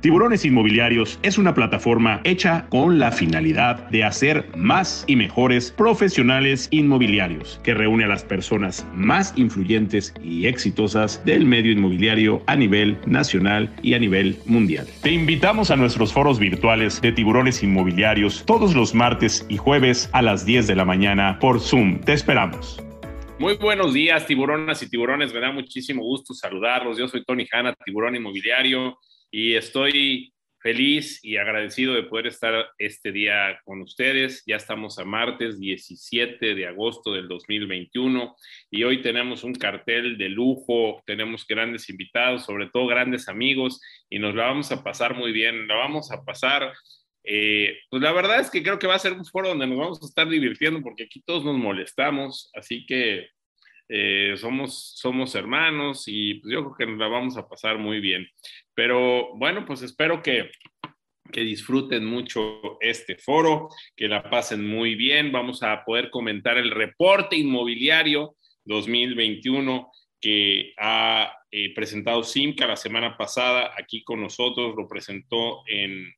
Tiburones Inmobiliarios es una plataforma hecha con la finalidad de hacer más y mejores profesionales inmobiliarios, que reúne a las personas más influyentes y exitosas del medio inmobiliario a nivel nacional y a nivel mundial. Te invitamos a nuestros foros virtuales de Tiburones Inmobiliarios todos los martes y jueves a las 10 de la mañana por Zoom. Te esperamos. Muy buenos días, tiburonas y tiburones. Me da muchísimo gusto saludarlos. Yo soy Tony Hanna, tiburón inmobiliario y estoy feliz y agradecido de poder estar este día con ustedes. Ya estamos a martes 17 de agosto del 2021 y hoy tenemos un cartel de lujo, tenemos grandes invitados, sobre todo grandes amigos y nos la vamos a pasar muy bien, la vamos a pasar. Eh, pues la verdad es que creo que va a ser un foro donde nos vamos a estar divirtiendo porque aquí todos nos molestamos, así que eh, somos, somos hermanos y pues yo creo que nos la vamos a pasar muy bien. Pero bueno, pues espero que, que disfruten mucho este foro, que la pasen muy bien. Vamos a poder comentar el reporte inmobiliario 2021 que ha eh, presentado Simca la semana pasada aquí con nosotros, lo presentó en,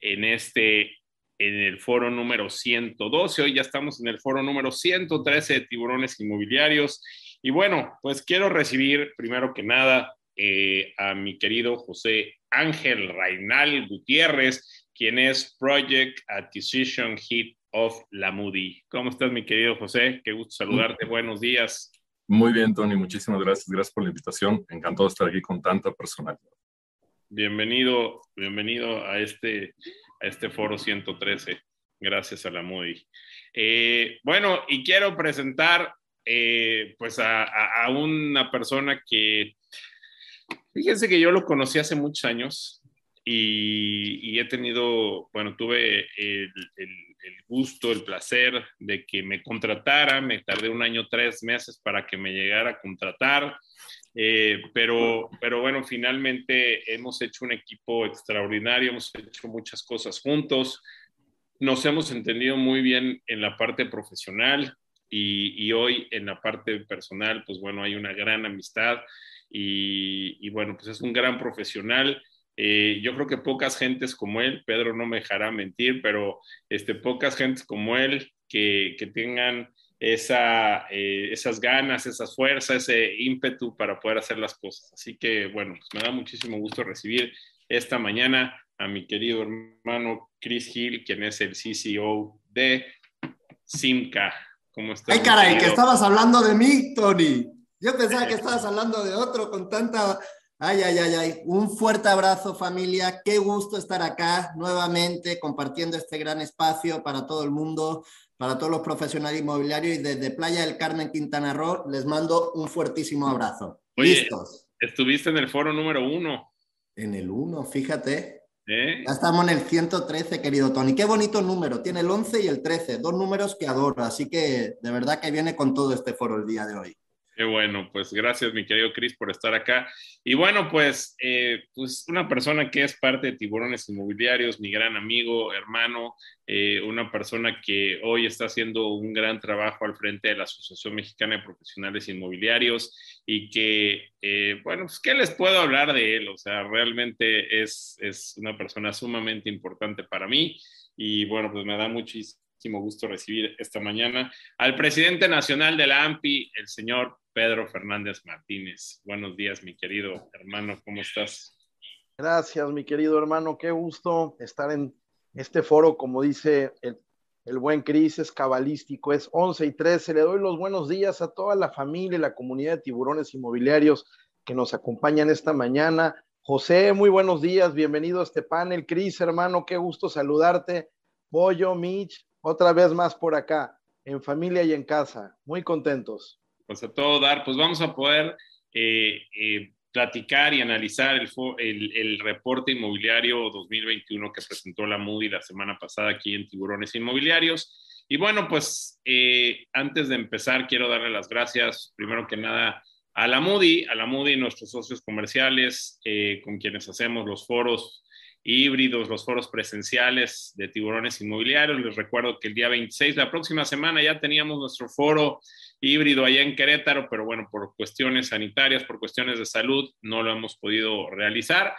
en este en el foro número 112. Hoy ya estamos en el foro número 113 de tiburones inmobiliarios. Y bueno, pues quiero recibir primero que nada eh, a mi querido José Ángel Reinal Gutiérrez, quien es Project Acquisition Head of la Moody. ¿Cómo estás, mi querido José? Qué gusto saludarte. Buenos días. Muy bien, Tony. Muchísimas gracias. Gracias por la invitación. Encantado de estar aquí con tanta personalidad. Bienvenido, bienvenido a este a este foro 113, gracias a la Moody. Eh, bueno, y quiero presentar eh, pues a, una persona que, fíjense que yo lo conocí hace muchos años y, he tenido, bueno, tuve el, gusto, el placer de que me contratara, me tardé un año, tres meses para que me llegara a contratar. Eh, pero, pero bueno, finalmente hemos hecho un equipo extraordinario, hemos hecho muchas cosas juntos, nos hemos entendido muy bien en la parte profesional y, hoy en la parte personal, pues bueno, hay una gran amistad y, bueno, pues es un gran profesional. Eh, yo creo que pocas gentes como él, Pedro no me dejará mentir, pero este, pocas gentes como él que, que tengan esa, eh, esas ganas, esas fuerzas, ese ímpetu para poder hacer las cosas. Así que, bueno, pues me da muchísimo gusto recibir esta mañana a mi querido hermano Chris Hill, quien es el CCO de Simca. ¿Cómo estás? Ay, caray, que estabas hablando de mí, Tony. Yo pensaba que estabas hablando de otro con tanta... Ay, ay, ay, ay. Un fuerte abrazo, familia. Qué gusto estar acá nuevamente compartiendo este gran espacio para todo el mundo para todos los profesionales inmobiliarios y desde Playa del Carmen, Quintana Roo, les mando un fuertísimo abrazo. ¿Listos? Estuviste en el foro número uno. En el uno, fíjate. ¿Eh? Ya estamos en el 113, querido Tony. Qué bonito número. Tiene el 11 y el 13, dos números que adoro. Así que de verdad que viene con todo este foro el día de hoy. Qué bueno, pues gracias mi querido Chris por estar acá. Y bueno, pues, eh, pues una persona que es parte de Tiburones Inmobiliarios, mi gran amigo, hermano, eh, una persona que hoy está haciendo un gran trabajo al frente de la Asociación Mexicana de Profesionales Inmobiliarios y que, eh, bueno, pues, ¿qué les puedo hablar de él? O sea, realmente es, es una persona sumamente importante para mí y bueno, pues me da muchísimo gusto recibir esta mañana al presidente nacional de la AMPI, el señor Pedro Fernández Martínez. Buenos días, mi querido hermano, ¿cómo estás? Gracias, mi querido hermano, qué gusto estar en este foro, como dice el, el buen Cris, es cabalístico, es 11 y 13. Le doy los buenos días a toda la familia y la comunidad de tiburones inmobiliarios que nos acompañan esta mañana. José, muy buenos días, bienvenido a este panel. Cris, hermano, qué gusto saludarte. Pollo, Mitch, otra vez más por acá, en familia y en casa. Muy contentos pues a todo dar, pues vamos a poder eh, eh, platicar y analizar el, el, reporte inmobiliario 2021 que presentó la Moody la semana pasada aquí en Tiburones Inmobiliarios. Y bueno, pues eh, antes de empezar, quiero darle las gracias, primero que nada, a la Moody, a la Moody, nuestros socios comerciales, con quienes hacemos los foros híbridos, los foros presenciales de tiburones inmobiliarios. Les recuerdo que el día 26, la próxima semana, ya teníamos nuestro foro híbrido allá en Querétaro, pero bueno, por cuestiones sanitarias, por cuestiones de salud, no lo hemos podido realizar.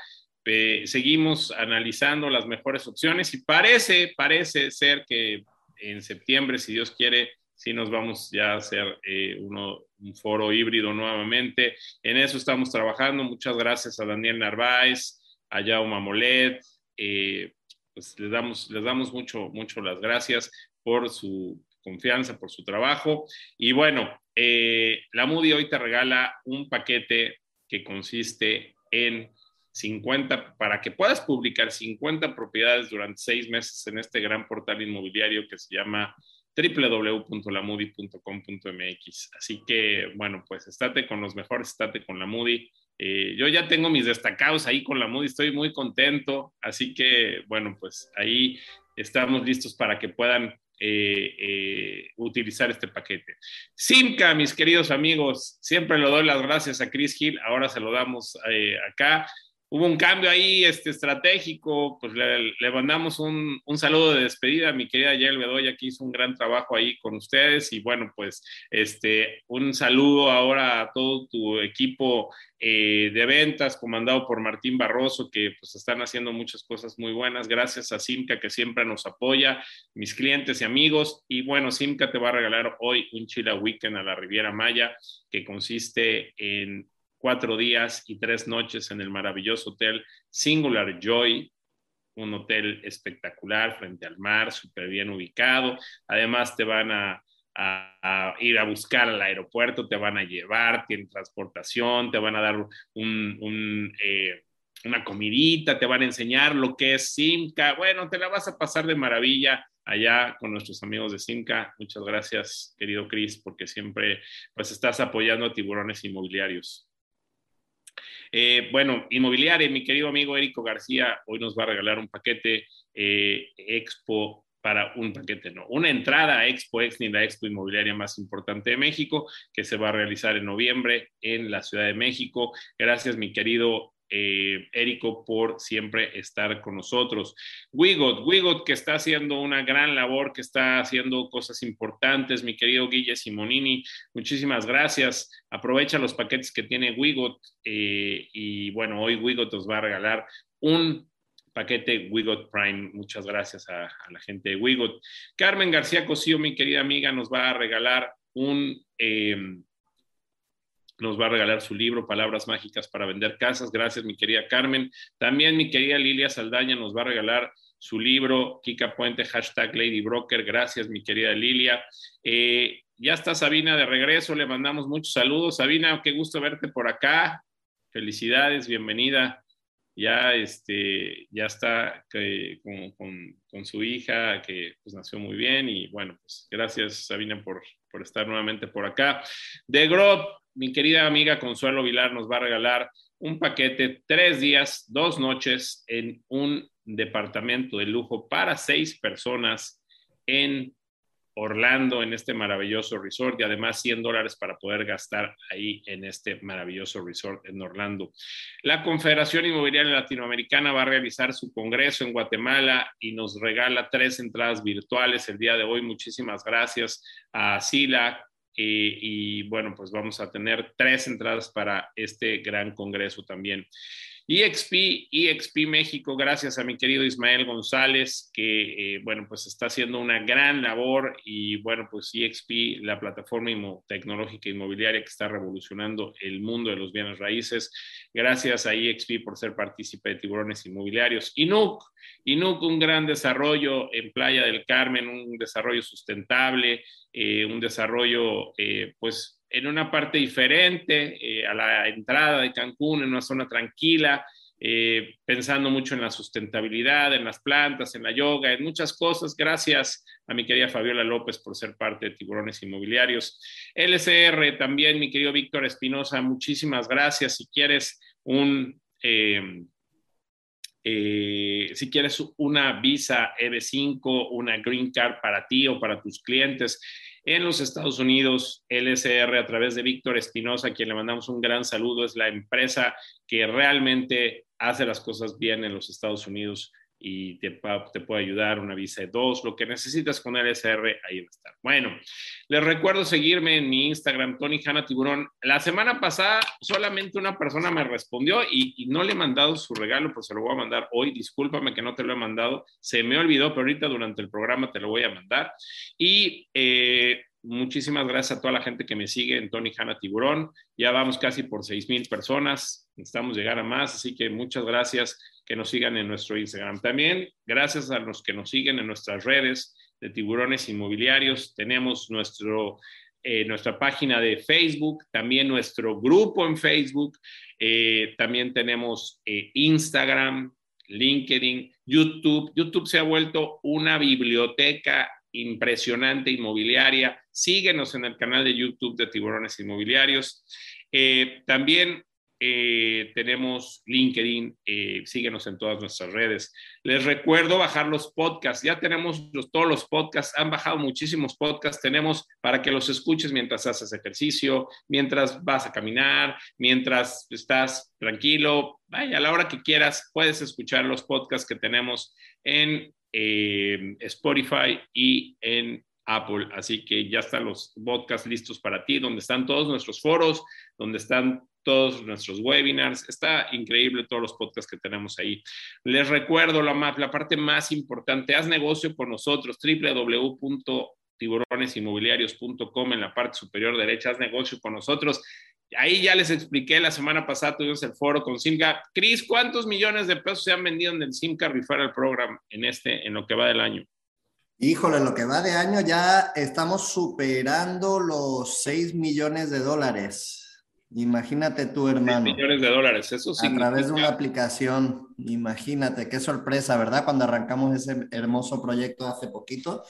seguimos analizando las mejores opciones y parece, parece ser que en septiembre, si Dios quiere, sí nos vamos ya a hacer eh, uno, un foro híbrido nuevamente. En eso estamos trabajando. Muchas gracias a Daniel Narváez, a Jaume Molet. Eh, pues les damos, les damos mucho, mucho las gracias por su confianza, por su trabajo. Y bueno, eh, la Moody hoy te regala un paquete que consiste en 50, para que puedas publicar 50 propiedades durante seis meses en este gran portal inmobiliario que se llama www.lamudi.com.mx. Así que, bueno, pues estate con los mejores, estate con la Moody. Eh, yo ya tengo mis destacados ahí con la Moody, estoy muy contento. Así que, bueno, pues ahí estamos listos para que puedan eh, eh, utilizar este paquete. Simca, mis queridos amigos, siempre le doy las gracias a Chris Hill, ahora se lo damos acá hubo un cambio ahí este, estratégico, pues le, mandamos un, un, saludo de despedida a mi querida Yael Bedoya, que hizo un gran trabajo ahí con ustedes, y bueno, pues este, un saludo ahora a todo tu equipo eh, de ventas, comandado por Martín Barroso, que pues están haciendo muchas cosas muy buenas, gracias a Simca, que siempre nos apoya, mis clientes y amigos, y bueno, Simca te va a regalar hoy un Chila Weekend a la Riviera Maya, que consiste en cuatro días y tres noches en el maravilloso hotel Singular Joy, un hotel espectacular frente al mar, súper bien ubicado. Además, te van a, ir a buscar al aeropuerto, te van a llevar, tienen transportación, te van a dar eh, una comidita, te van a enseñar lo que es Simca. Bueno, te la vas a pasar de maravilla allá con nuestros amigos de Simca. Muchas gracias, querido Cris, porque siempre pues estás apoyando a tiburones inmobiliarios. Eh, bueno, inmobiliaria, mi querido amigo Érico García hoy nos va a regalar un paquete eh, Expo para un paquete, no, una entrada a Expo Exni, la expo inmobiliaria más importante de México, que se va a realizar en noviembre en la Ciudad de México. Gracias, mi querido eh, Érico, por siempre estar con nosotros. Wigot, Wigot que está haciendo una gran labor, que está haciendo cosas importantes, mi querido Guille Simonini, muchísimas gracias. Aprovecha los paquetes que tiene Wigot eh, y bueno, hoy Wigot os va a regalar un paquete Wigot Prime. Muchas gracias a, la gente de Wigot. Carmen García Cosío, mi querida amiga, nos va a regalar un... Eh, nos va a regalar su libro, Palabras Mágicas para Vender Casas. Gracias, mi querida Carmen. También mi querida Lilia Saldaña nos va a regalar su libro, Kika Puente, hashtag Lady Broker. Gracias, mi querida Lilia. Eh, ya está Sabina de regreso, le mandamos muchos saludos. Sabina, qué gusto verte por acá. Felicidades, bienvenida. Ya, este, ya está eh, con, su hija, que pues, nació muy bien. Y bueno, pues gracias, Sabina, por, por estar nuevamente por acá. De Grob, mi querida amiga Consuelo Vilar nos va a regalar un paquete, tres días, dos noches en un departamento de lujo para seis personas en Orlando, en este maravilloso resort y además 100 dólares para poder gastar ahí en este maravilloso resort en Orlando. La Confederación Inmobiliaria Latinoamericana va a realizar su congreso en Guatemala y nos regala tres entradas virtuales el día de hoy. Muchísimas gracias a Sila, y bueno, pues vamos a tener tres entradas para este gran congreso también. EXP, EXP México, gracias a mi querido Ismael González, que, eh, bueno, pues está haciendo una gran labor y, bueno, pues EXP, la plataforma tecnológica inmobiliaria que está revolucionando el mundo de los bienes raíces. Gracias a EXP por ser partícipe de tiburones inmobiliarios. INUC, INUC, un gran desarrollo en Playa del Carmen, un desarrollo sustentable, eh, un desarrollo, eh, pues, en una parte diferente, eh, a la entrada de Cancún, en una zona tranquila, eh, pensando mucho en la sustentabilidad, en las plantas, en la yoga, en muchas cosas. Gracias a mi querida Fabiola López por ser parte de Tiburones Inmobiliarios. LCR también, mi querido Víctor Espinosa, muchísimas gracias. Si quieres un... Eh, si quieres una visa EB5, una green card para ti o para tus clientes, en los Estados Unidos, LSR, a través de Víctor Espinosa, a quien le mandamos un gran saludo, es la empresa que realmente hace las cosas bien en los Estados Unidos y te, te puede ayudar una visa de dos, lo que necesitas con el SR, ahí va a estar. Bueno, les recuerdo seguirme en mi Instagram, Tony Hanna Tiburón. La semana pasada solamente una persona me respondió y, no le he mandado su regalo, pues se lo voy a mandar hoy. Discúlpame que no te lo he mandado, se me olvidó, pero ahorita durante el programa te lo voy a mandar. Y eh, muchísimas gracias a toda la gente que me sigue en Tony Hanna Tiburón. Ya vamos casi por seis mil personas, necesitamos llegar a más, así que muchas gracias que nos sigan en nuestro Instagram. También gracias a los que nos siguen en nuestras redes de tiburones inmobiliarios. Tenemos nuestro, eh, nuestra página de Facebook, también nuestro grupo en Facebook, eh, también tenemos eh, Instagram, LinkedIn, YouTube. YouTube se ha vuelto una biblioteca impresionante inmobiliaria. Síguenos en el canal de YouTube de Tiburones Inmobiliarios. también eh, tenemos LinkedIn, eh, síguenos en todas nuestras redes. Les recuerdo bajar los podcasts, ya tenemos todos los podcasts, han bajado muchísimos podcasts, tenemos para que los escuches mientras haces ejercicio, mientras vas a caminar, mientras estás tranquilo, vaya, a la hora que quieras, puedes escuchar los podcasts que tenemos en eh, Spotify y en Apple. Así que ya están los podcasts listos para ti, donde están todos nuestros foros, donde están todos nuestros webinars. Está increíble todos los podcasts que tenemos ahí. Les recuerdo la, la parte más importante, haz negocio con nosotros, www.tiburonesinmobiliarios.com en la parte superior derecha, haz negocio con nosotros. Ahí ya les expliqué la semana pasada, tuvimos el foro con Simca. Cris, ¿cuántos millones de pesos se han vendido en el Simca Referral Program en este, en lo que va del año? Híjole, lo que va de año ya estamos superando los 6 millones de dólares. Imagínate tú, hermano. millones de dólares, eso sí. A través de una aplicación, imagínate, qué sorpresa, ¿verdad? Cuando arrancamos ese hermoso proyecto hace poquito,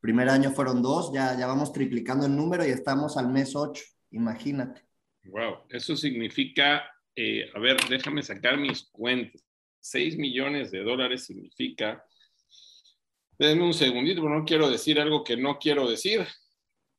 primer año fueron dos, ya, ya vamos triplicando el número y estamos al mes ocho, imagínate. Wow, eso significa, eh, a ver, déjame sacar mis cuentas. 6 millones de dólares significa, denme un segundito, pero no quiero decir algo que no quiero decir.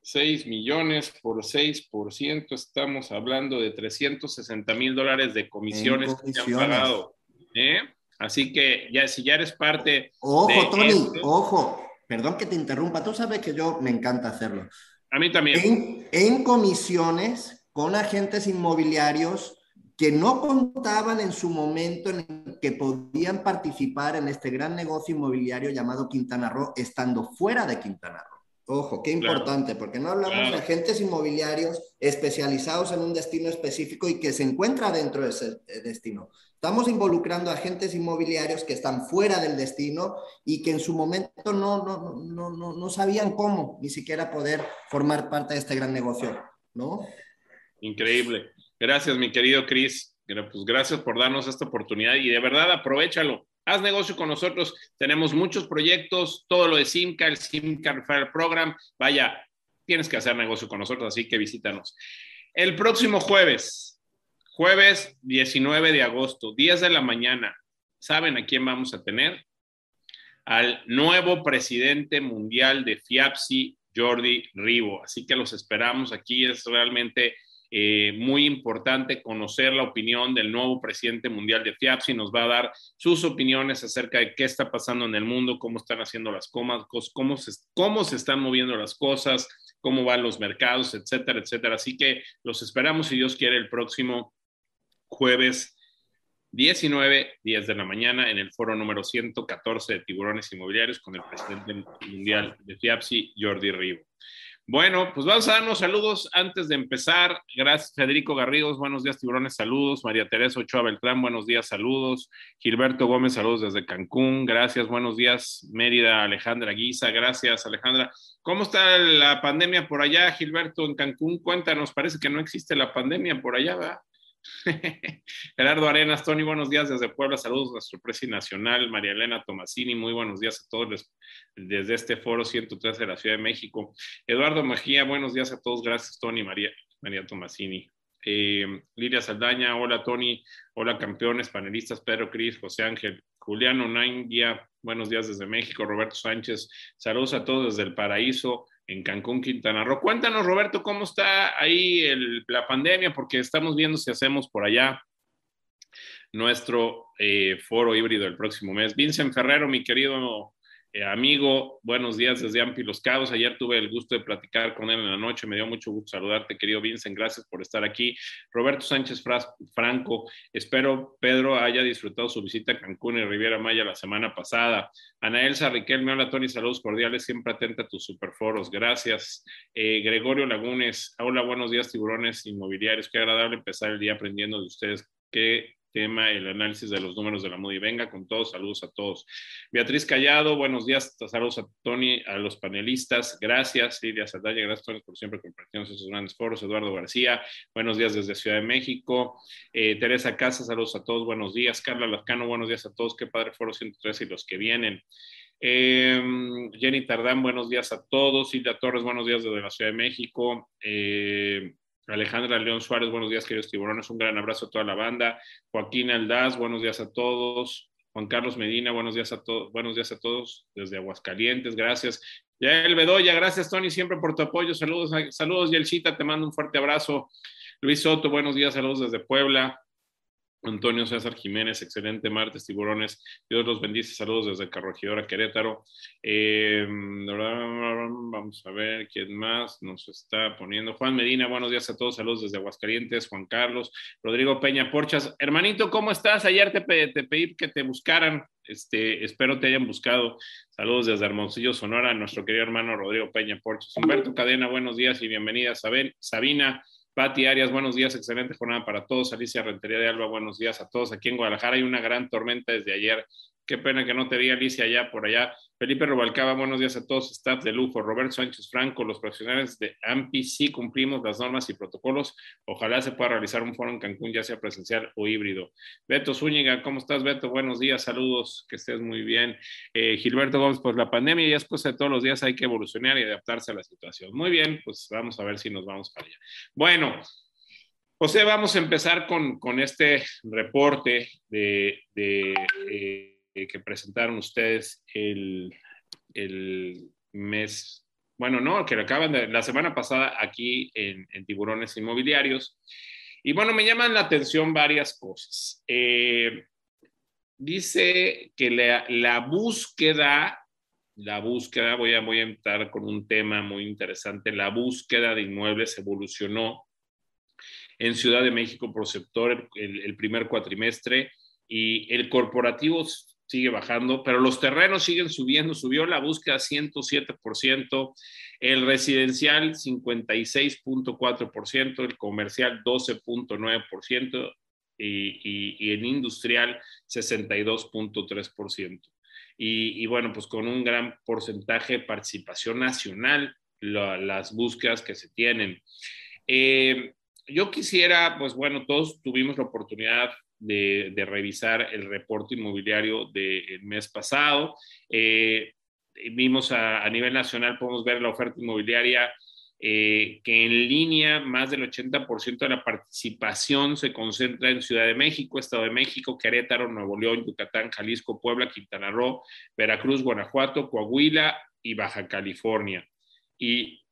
6 millones por 6%, estamos hablando de 360 mil dólares de comisiones, que han pagado. ¿eh? Así que ya, si ya eres parte. Ojo, Tony, ojo, perdón que te interrumpa, tú sabes que yo me encanta hacerlo. A mí también. En, en comisiones con agentes inmobiliarios que no contaban en su momento en que podían participar en este gran negocio inmobiliario llamado Quintana Roo, estando fuera de Quintana Roo. Ojo, qué importante, porque no hablamos de agentes inmobiliarios especializados en un destino específico y que se encuentra dentro de ese eh, destino. Estamos involucrando agentes inmobiliarios que están fuera del destino y que en su momento no, no, no, no, no sabían cómo ni siquiera poder formar parte de este gran negocio, ¿no? Increíble. Gracias, mi querido Chris. Pues gracias por darnos esta oportunidad y de verdad aprovechalo haz negocio con nosotros. Tenemos muchos proyectos, todo lo de Simca, el Simca Referral Program. Vaya, tienes que hacer negocio con nosotros, así que visítanos. El próximo jueves, jueves 19 de agosto, 10 de la mañana, ¿saben a quién vamos a tener? Al nuevo presidente mundial de FIAPSI, Jordi Rivo. Así que los esperamos aquí. Es realmente eh, muy importante conocer la opinión del nuevo presidente mundial de FIAPSI, nos va a dar sus opiniones acerca de qué está pasando en el mundo, cómo están haciendo las comas, cómo se, cómo se están moviendo las cosas, cómo van los mercados, etcétera, etcétera. Así que los esperamos, si Dios quiere, el próximo jueves 19, 10 de la mañana en el foro número 114 de tiburones inmobiliarios con el presidente mundial de FIAPSI, Jordi Rivo. Bueno, pues vamos a darnos saludos antes de empezar. Gracias, Federico Garridos. Buenos días, tiburones. Saludos. María Teresa Ochoa Beltrán. Buenos días. Saludos. Gilberto Gómez. Saludos desde Cancún. Gracias. Buenos días, Mérida. Alejandra Guisa. Gracias, Alejandra. ¿Cómo está la pandemia por allá, Gilberto, en Cancún? Cuéntanos. Parece que no existe la pandemia por allá, ¿verdad? Gerardo Arenas, Tony, buenos días desde Puebla, saludos a nuestro presidente nacional, María Elena Tomasini, muy buenos días a todos desde este foro 103 de la Ciudad de México. Eduardo Mejía, buenos días a todos, gracias Tony, María, María Tomasini. Eh, Lidia Saldaña, hola Tony, hola campeones, panelistas, Pedro Cris, José Ángel, Juliano Naindia, buenos días desde México, Roberto Sánchez, saludos a todos desde el paraíso, en Cancún, Quintana Roo. Cuéntanos, Roberto, cómo está ahí la pandemia, porque estamos viendo si hacemos por allá nuestro eh, foro híbrido el próximo mes. Vincent Ferrero, mi querido eh, amigo, buenos días desde Ampi Los Cabos. Ayer tuve el gusto de platicar con él en la noche. Me dio mucho gusto saludarte, querido Vincent. Gracias por estar aquí. Roberto Sánchez Franco, espero Pedro haya disfrutado su visita a Cancún y Riviera Maya la semana pasada. Ana Elsa Riquelme, hola Tony, saludos cordiales, siempre atenta a tus superforos. Gracias. Eh, Gregorio Lagunes, hola, buenos días, tiburones inmobiliarios. Qué agradable empezar el día aprendiendo de ustedes. Qué tema, el análisis de los números de la MUDI. Venga con todos, saludos a todos. Beatriz Callado, buenos días, saludos a Tony, a los panelistas, gracias. Lidia Saldaya, gracias Tony por siempre compartirnos esos grandes foros. Eduardo García, buenos días desde Ciudad de México. Eh, Teresa Casa, saludos a todos, buenos días. Carla Lascano, buenos días a todos. Qué padre foro 103 y los que vienen. Eh, Jenny Tardán, buenos días a todos. Silvia Torres, buenos días desde la Ciudad de México. Eh, Alejandra León Suárez, buenos días, queridos tiburones. Un gran abrazo a toda la banda. Joaquín Aldaz, buenos días a todos. Juan Carlos Medina, buenos días a todos, buenos días a todos desde Aguascalientes, gracias. Yael Bedoya, gracias Tony, siempre por tu apoyo. Saludos, saludos, Yelchita, te mando un fuerte abrazo. Luis Soto, buenos días, saludos desde Puebla. Antonio César Jiménez, excelente martes, tiburones. Dios los bendice. Saludos desde Carrojidora Querétaro. Eh, vamos a ver quién más nos está poniendo. Juan Medina, buenos días a todos. Saludos desde Aguascalientes. Juan Carlos. Rodrigo Peña Porchas. Hermanito, ¿cómo estás? Ayer te, pedí que te buscaran. Este, espero te hayan buscado. Saludos desde Hermosillo, Sonora, nuestro querido hermano Rodrigo Peña Porchas. Humberto Cadena, buenos días y bienvenida. Sabina. Pati Arias, buenos días, excelente jornada para todos. Alicia Rentería de Alba, buenos días a todos. Aquí en Guadalajara hay una gran tormenta desde ayer. Qué pena que no te vi, Alicia, allá por allá. Felipe Rubalcaba, buenos días a todos, staff de lujo. Roberto Sánchez Franco, los profesionales de AMPI sí cumplimos las normas y protocolos. Ojalá se pueda realizar un foro en Cancún, ya sea presencial o híbrido. Beto Zúñiga, ¿cómo estás, Beto? Buenos días, saludos, que estés muy bien. Eh, Gilberto Gómez, pues la pandemia ya después de todos los días hay que evolucionar y adaptarse a la situación. Muy bien, pues vamos a ver si nos vamos para allá. Bueno, José, vamos a empezar con, con este reporte de, de eh, eh, que presentaron ustedes el, el, mes, bueno, no, que lo acaban de, la semana pasada aquí en, Tiburones Inmobiliarios. Y bueno, me llaman la atención varias cosas. Eh, dice que la, búsqueda, la búsqueda, voy a, voy a entrar con un tema muy interesante, la búsqueda de inmuebles evolucionó en Ciudad de México por sector el, el primer cuatrimestre y el corporativo sigue bajando, pero los terrenos siguen subiendo, subió la búsqueda 107%, el residencial 56.4%, el comercial 12.9% y, y, y el industrial 62.3%. Y, y, bueno, pues con un gran porcentaje de participación nacional, las búsquedas que se tienen. Eh, yo quisiera, pues bueno, todos tuvimos la oportunidad de, revisar el reporte inmobiliario del mes pasado. Eh, vimos a, nivel nacional, podemos ver la oferta inmobiliaria eh, que en línea más del 80% de la participación se concentra en Ciudad de México, Estado de México, Querétaro, Nuevo León, Yucatán, Jalisco, Puebla, Quintana Roo, Veracruz, Guanajuato, Coahuila y Baja California. Y,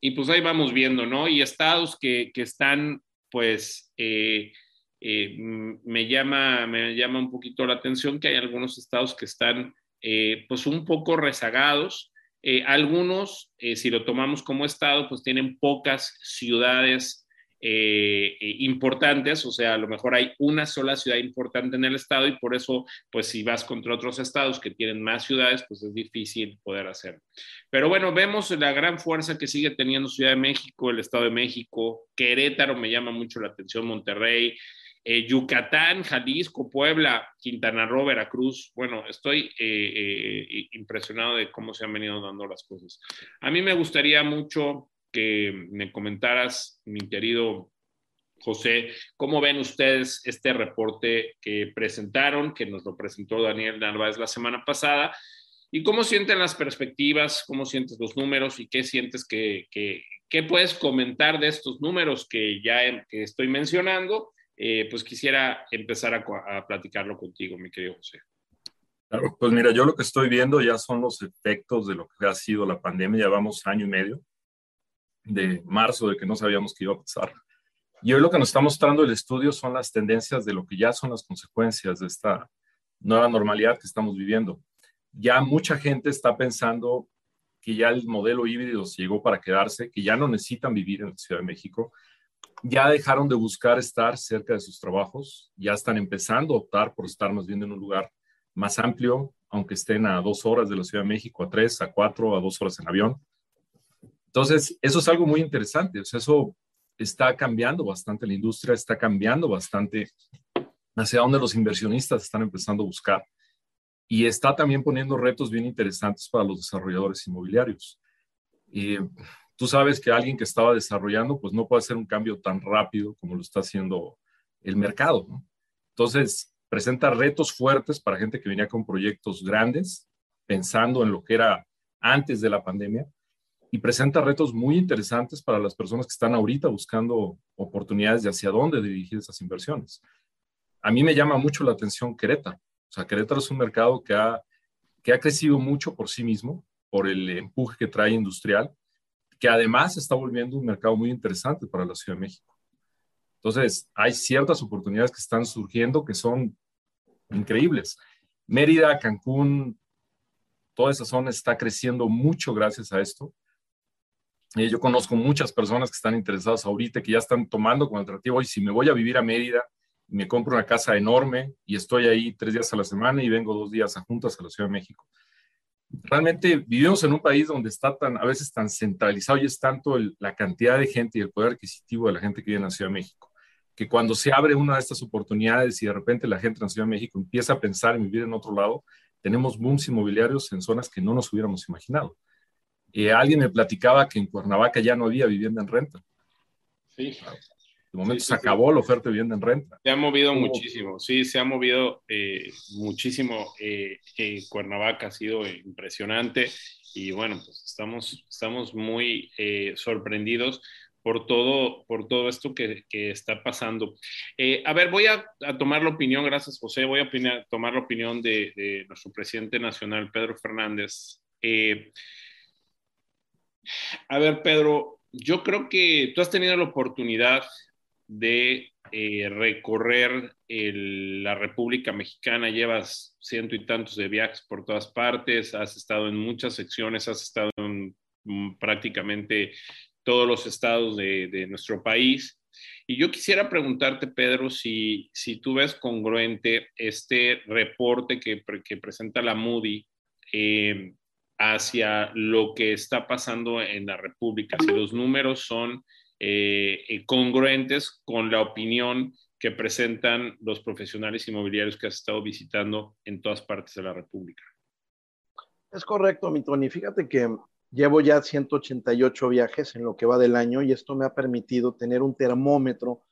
y pues ahí vamos viendo, ¿no? Y estados que, que están pues... Eh, eh, me, llama, me llama un poquito la atención que hay algunos estados que están eh, pues un poco rezagados. Eh, algunos, si lo tomamos como estado, pues tienen pocas ciudades importantes, o sea, a lo mejor hay una sola ciudad importante en el estado y por eso, pues si vas contra otros estados que tienen más ciudades, pues es difícil poder hacerlo. Pero bueno, vemos la gran fuerza que sigue teniendo Ciudad de México, el Estado de México, Querétaro me llama mucho la atención, Monterrey, eh, Yucatán, Jalisco, Puebla, Quintana Roo, Veracruz. Bueno, estoy eh, eh, impresionado de cómo se han venido dando las cosas. A mí me gustaría mucho que me comentaras, mi querido José, ¿cómo ven ustedes este reporte que presentaron, que nos lo presentó Daniel Narváez la semana pasada? ¿Y cómo sienten las perspectivas? ¿Cómo sientes los números? ¿Y qué sientes que, que, puedes comentar de estos números que ya que estoy mencionando? Eh, pues quisiera empezar a, platicarlo contigo, mi querido José. Claro, pues mira, yo lo que estoy viendo ya son los efectos de lo que ha sido la pandemia, ya vamos año y medio, de marzo, de que no sabíamos qué iba a pasar. Y hoy lo que nos está mostrando el estudio son las tendencias de lo que ya son las consecuencias de esta nueva normalidad que estamos viviendo. Ya mucha gente está pensando que ya el modelo híbrido llegó para quedarse, que ya no necesitan vivir en la Ciudad de México, ya dejaron de buscar estar cerca de sus trabajos, ya están empezando a optar por estar más bien en un lugar más amplio, aunque estén a dos horas de la Ciudad de México, a tres, a cuatro, a dos horas en avión. Entonces, eso es algo muy interesante. O sea, eso está cambiando bastante la industria, está cambiando bastante hacia dónde los inversionistas están empezando a buscar. Y está también poniendo retos bien interesantes para los desarrolladores inmobiliarios. Y tú sabes que alguien que estaba desarrollando, pues no puede hacer un cambio tan rápido como lo está haciendo el mercado. ¿no? Entonces, presenta retos fuertes para gente que venía con proyectos grandes, pensando en lo que era antes de la pandemia, y presenta retos muy interesantes para las personas que están ahorita buscando oportunidades de hacia dónde dirigir esas inversiones. A mí me llama mucho la atención Querétaro. O sea, Querétaro es un mercado que ha, que ha crecido mucho por sí mismo, por el empuje que trae industrial, que además está volviendo un mercado muy interesante para la Ciudad de México. Entonces, hay ciertas oportunidades que están surgiendo que son increíbles. Mérida, Cancún, toda esa zona está creciendo mucho gracias a esto. Eh, yo conozco muchas personas que están interesadas ahorita, que ya están tomando como alternativo, y si me voy a vivir a Mérida, me compro una casa enorme y estoy ahí tres días a la semana y vengo dos días a juntas a la Ciudad de México realmente vivimos en un país donde está tan, a veces tan centralizado y es tanto la cantidad de gente y el poder adquisitivo de la gente que vive en la Ciudad de México, que cuando se abre una de estas oportunidades y de repente la gente en la Ciudad de México empieza a pensar en vivir en otro lado, tenemos booms inmobiliarios en zonas que no nos hubiéramos imaginado. Eh, alguien me platicaba que en Cuernavaca ya no había vivienda en renta. Sí. De momento se acabó la oferta de vivienda en renta. Se ha movido muchísimo, sí, se ha movido eh, muchísimo. Eh, eh, Cuernavaca ha sido impresionante y bueno, pues estamos, estamos muy sorprendidos por todo, por todo esto que, que está pasando. a ver, voy a, a, tomar la opinión, gracias José, voy a opinar, tomar la opinión de, de, nuestro presidente nacional, Pedro Fernández. a ver, Pedro, yo creo que tú has tenido la oportunidad de eh, recorrer la República Mexicana, llevas ciento y tantos de viajes por todas partes, has estado en muchas secciones, has estado en mm, prácticamente todos los estados de, nuestro país. Y yo quisiera preguntarte, Pedro, si, si tú ves congruente este reporte que, que presenta la Moody eh, hacia lo que está pasando en la República, si los números son eh, eh, congruentes con la opinión que presentan los profesionales inmobiliarios que has estado visitando en todas partes de la República. Es correcto, mi Tony. Fíjate que llevo ya 188 viajes en lo que va del año y esto me ha permitido tener un termómetro,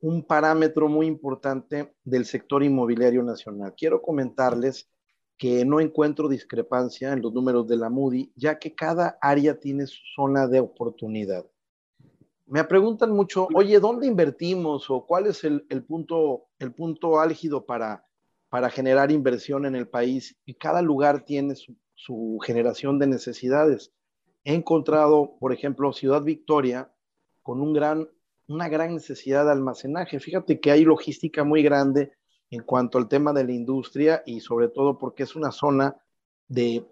un parámetro muy importante del sector inmobiliario nacional. Quiero comentarles que no encuentro discrepancia en los números de la Moody, ya que cada área tiene su zona de oportunidad me preguntan mucho, oye, ¿dónde invertimos o cuál es el, punto, el punto álgido para, para generar inversión en el país? Y cada lugar tiene su, generación de necesidades. He encontrado, por ejemplo, Ciudad Victoria con un gran, una gran necesidad de almacenaje. Fíjate que hay logística muy grande en cuanto al tema de la industria y sobre todo porque es una zona de,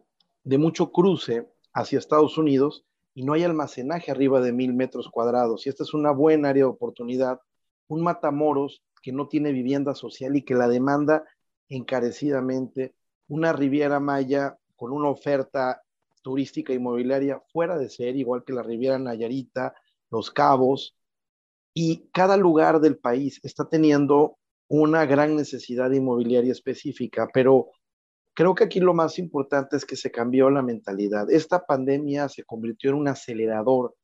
de mucho cruce hacia Estados Unidos y no hay almacenaje arriba de mil metros cuadrados. Y esta es una buena área de oportunidad. Un Matamoros que no tiene vivienda social y que la demanda encarecidamente. Una Riviera Maya con una oferta turística inmobiliaria fuera de ser, igual que la Riviera Nayarita, Los Cabos. Y cada lugar del país está teniendo una gran necesidad inmobiliaria específica, pero Creo que aquí lo más importante es que se cambió la mentalidad. Esta pandemia se convirtió en un acelerador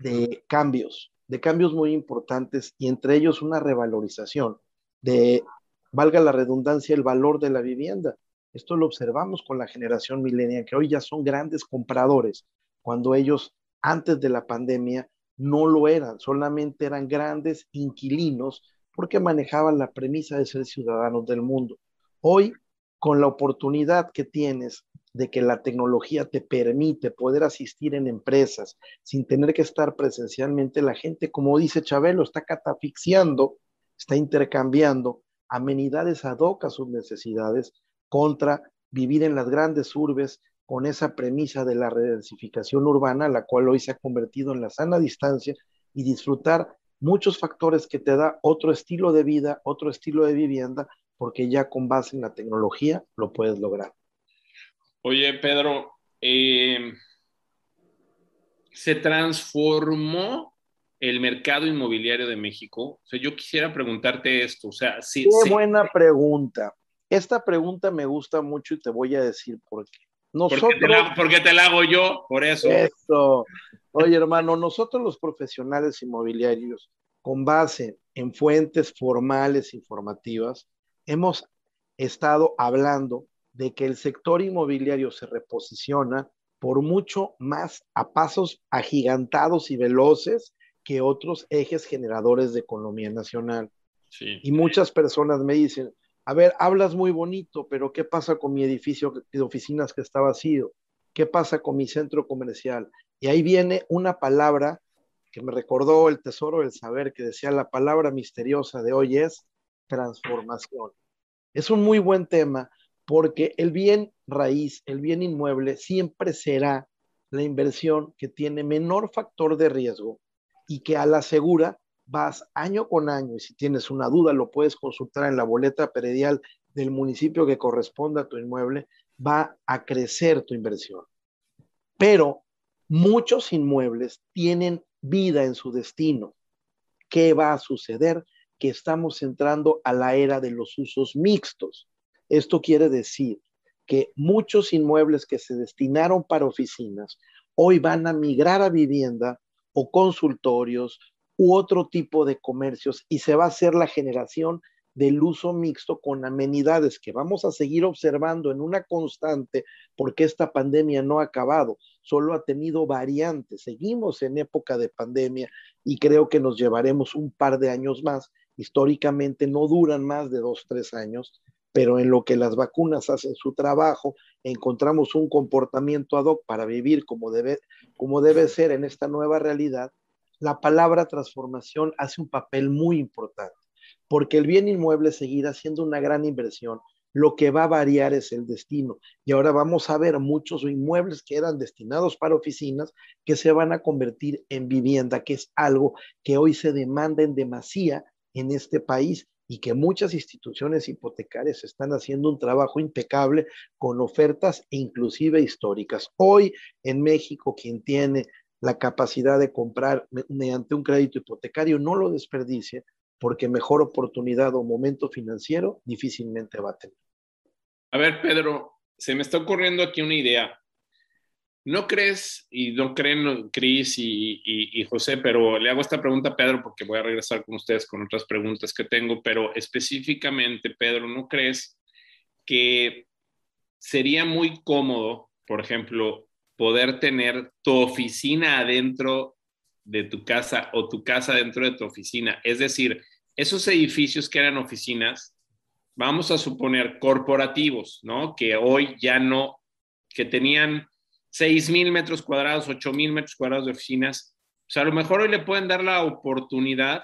de cambios, de cambios muy importantes y entre ellos una revalorización de, valga la redundancia, el valor de la vivienda. Esto lo observamos con la generación milenial, que hoy ya son grandes compradores, cuando ellos antes de la pandemia no lo eran, solamente eran grandes inquilinos porque manejaban la premisa de ser ciudadanos del mundo. Hoy con la oportunidad que tienes de que la tecnología te permite poder asistir en empresas sin tener que estar presencialmente, la gente, como dice Chabelo, está catafixiando, está intercambiando amenidades ad hoc a sus necesidades contra vivir en las grandes urbes con esa premisa de la redensificación urbana, la cual hoy se ha convertido en la sana distancia y disfrutar muchos factores que te da otro estilo de vida, otro estilo de vivienda, porque ya con base en la tecnología lo puedes lograr. Oye, Pedro, eh, ¿se transformó el mercado inmobiliario de México? O sea, yo quisiera preguntarte esto. O sea, sí. Qué buena pregunta. Esta pregunta me gusta mucho y te voy a decir por qué. Nosotros, porque te, la, hago yo, por eso. Eso. Oye, hermano, nosotros los profesionales inmobiliarios, con base en fuentes formales informativas, hemos estado hablando de que el sector inmobiliario se reposiciona por mucho más a pasos agigantados y veloces que otros ejes generadores de economía nacional. Y muchas personas me dicen, a ver, hablas muy bonito, pero ¿qué pasa con mi edificio de oficinas que está vacío? ¿Qué pasa con mi centro comercial? Y ahí viene una palabra que me recordó el tesoro del saber, que decía la palabra misteriosa de hoy es transformación. Es un muy buen tema porque el bien raíz, el bien inmueble, siempre será la inversión que tiene menor factor de riesgo y que a la segura vas año con año y si tienes una duda lo puedes consultar en la boleta peredial del municipio que corresponda a tu inmueble, va a crecer tu inversión. Pero muchos inmuebles tienen vida en su destino. ¿Qué va a suceder? Que estamos entrando a la era de los usos mixtos. Esto quiere decir que muchos inmuebles que se destinaron para oficinas hoy van a migrar a vivienda o consultorios u otro tipo de comercios y se va a hacer la generación del uso mixto con amenidades que vamos a seguir observando en una constante porque esta pandemia no ha acabado, solo ha tenido variantes. Seguimos en época de pandemia y creo que nos llevaremos un par de años más. Históricamente no duran más de dos, tres años pero en lo que las vacunas hacen su trabajo, encontramos un comportamiento ad hoc para vivir como debe, como debe ser en esta nueva realidad, la palabra transformación hace un papel muy importante, porque el bien inmueble seguirá siendo una gran inversión, lo que va a variar es el destino. Y ahora vamos a ver muchos inmuebles que eran destinados para oficinas que se van a convertir en vivienda, que es algo que hoy se demanda en demasía en este país y que muchas instituciones hipotecarias están haciendo un trabajo impecable con ofertas inclusive históricas. Hoy en México quien tiene la capacidad de comprar mediante un crédito hipotecario no lo desperdicie porque mejor oportunidad o momento financiero difícilmente va a tener. A ver, Pedro, se me está ocurriendo aquí una idea. ¿No crees, y no creen Cris y, José, pero le hago esta pregunta a Pedro porque voy a regresar con ustedes con otras preguntas que tengo, pero específicamente, Pedro, ¿no crees que sería muy cómodo, por ejemplo, poder tener tu oficina adentro de tu casa o tu casa dentro de tu oficina? Es decir, esos edificios que eran oficinas, vamos a suponer corporativos, ¿no? Que hoy ya no, que tenían 6 mil metros cuadrados, 8 mil metros cuadrados de oficinas. O sea, a lo mejor hoy le pueden dar la oportunidad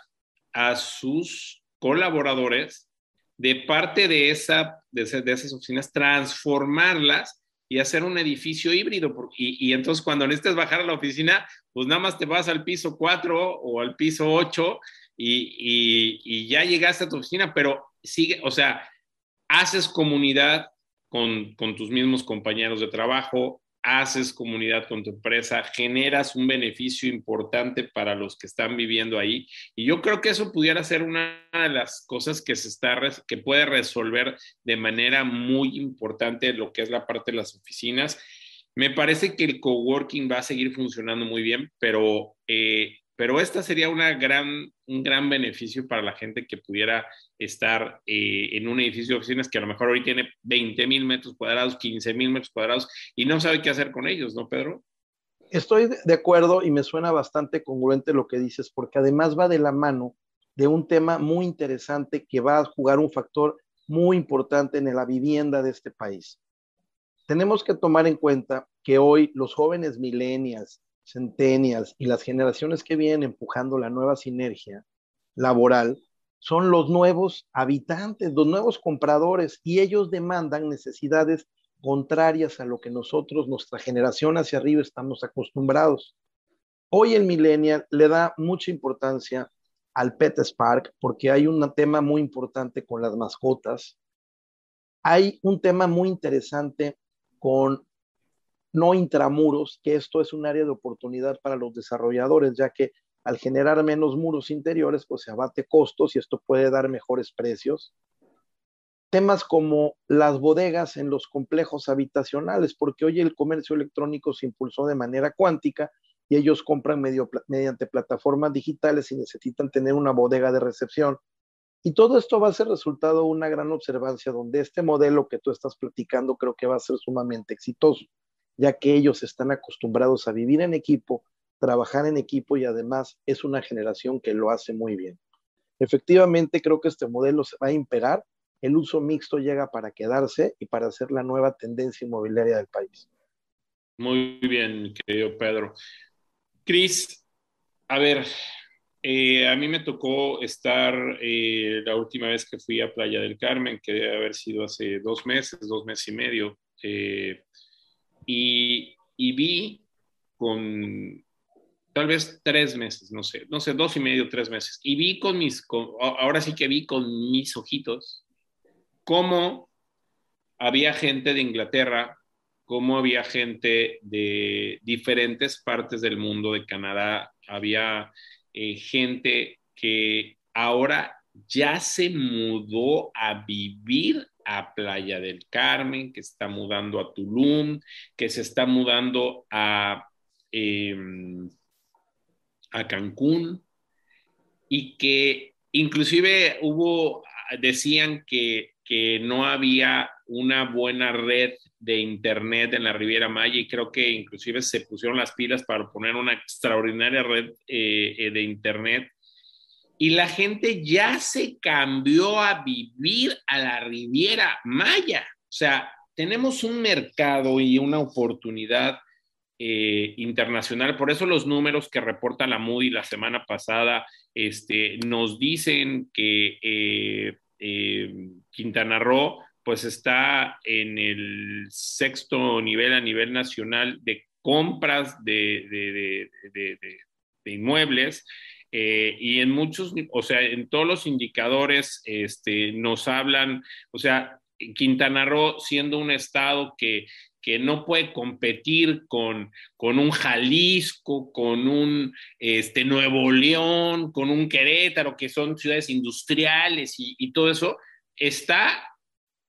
a sus colaboradores de parte de, esa, de, esas oficinas, transformarlas y hacer un edificio híbrido. Y, entonces cuando necesites bajar a la oficina, pues nada más te vas al piso 4 o al piso 8 y, ya llegaste a tu oficina, pero sigue, o sea, haces comunidad con tus mismos compañeros de trabajo, haces comunidad con tu empresa, generas un beneficio importante para los que están viviendo ahí. Y yo creo que eso pudiera ser una de las cosas que se está, que puede resolver de manera muy importante lo que es la parte de las oficinas. Me parece que el coworking va a seguir funcionando muy bien, pero eh, pero esta sería una gran, un gran beneficio para la gente que pudiera estar eh, en un edificio de oficinas que a lo mejor hoy tiene 20 mil metros cuadrados, 15 mil metros cuadrados y no sabe qué hacer con ellos, ¿no, Pedro? Estoy de acuerdo y me suena bastante congruente lo que dices, porque además va de la mano de un tema muy interesante que va a jugar un factor muy importante en la vivienda de este país. tenemos que tomar en cuenta que hoy los jóvenes millennials, centennials y las generaciones que vienen empujando la nueva sinergia laboral son los nuevos habitantes, los nuevos compradores y ellos demandan necesidades contrarias a lo que nosotros, nuestra generación hacia arriba, estamos acostumbrados. Hoy el millennial le da mucha importancia al Pet Spark porque hay un tema muy importante con las mascotas. Hay un tema muy interesante con no intramuros, que esto es un área de oportunidad para los desarrolladores, ya que al generar menos muros interiores, pues se abate costos y esto puede dar mejores precios. Temas como las bodegas en los complejos habitacionales, porque hoy el comercio electrónico se impulsó de manera cuántica y ellos compran mediante plataformas digitales y necesitan tener una bodega de recepción. Y todo esto va a ser resultado de una gran observancia donde este modelo que tú estás platicando creo que va a ser sumamente exitoso, ya que ellos están acostumbrados a vivir en equipo, trabajar en equipo y además es una generación que lo hace muy bien. Efectivamente, creo que este modelo se va a imperar, el uso mixto llega para quedarse y para ser la nueva tendencia inmobiliaria del país. Muy bien, querido Pedro. Cris, a ver, eh, a mí me tocó estar eh, la última vez que fui a Playa del Carmen, que debe haber sido hace dos meses, dos meses y medio, eh, y, vi con tal vez tres meses, no sé, no sé, dos y medio, tres meses, y vi con mis, ahora sí que vi con mis ojitos cómo había gente de Inglaterra cómo había gente de diferentes partes del mundo, de Canadá, había eh, gente que ahora ya se mudó a vivir a Playa del Carmen, que está mudando a Tulum, que se está mudando a, em, a Cancún y que inclusive hubo, decían que, que no había una buena red de Internet en la Riviera Maya y creo que inclusive se pusieron las pilas para poner una extraordinaria red eh, eh, de Internet. Y la gente ya se cambió a vivir a la Riviera Maya. O sea, tenemos un mercado y una oportunidad eh, internacional. Por eso los números que reporta la Moody la semana pasada este, nos dicen que Quintana Roo pues está en el sexto nivel a nivel nacional de compras de, inmuebles. Eh, y en muchos, o sea, en todos los indicadores este, nos hablan, o sea, Quintana Roo siendo un estado que, que no puede competir con, con un Jalisco, con un este, Nuevo León, con un Querétaro, que son ciudades industriales y, y todo eso, está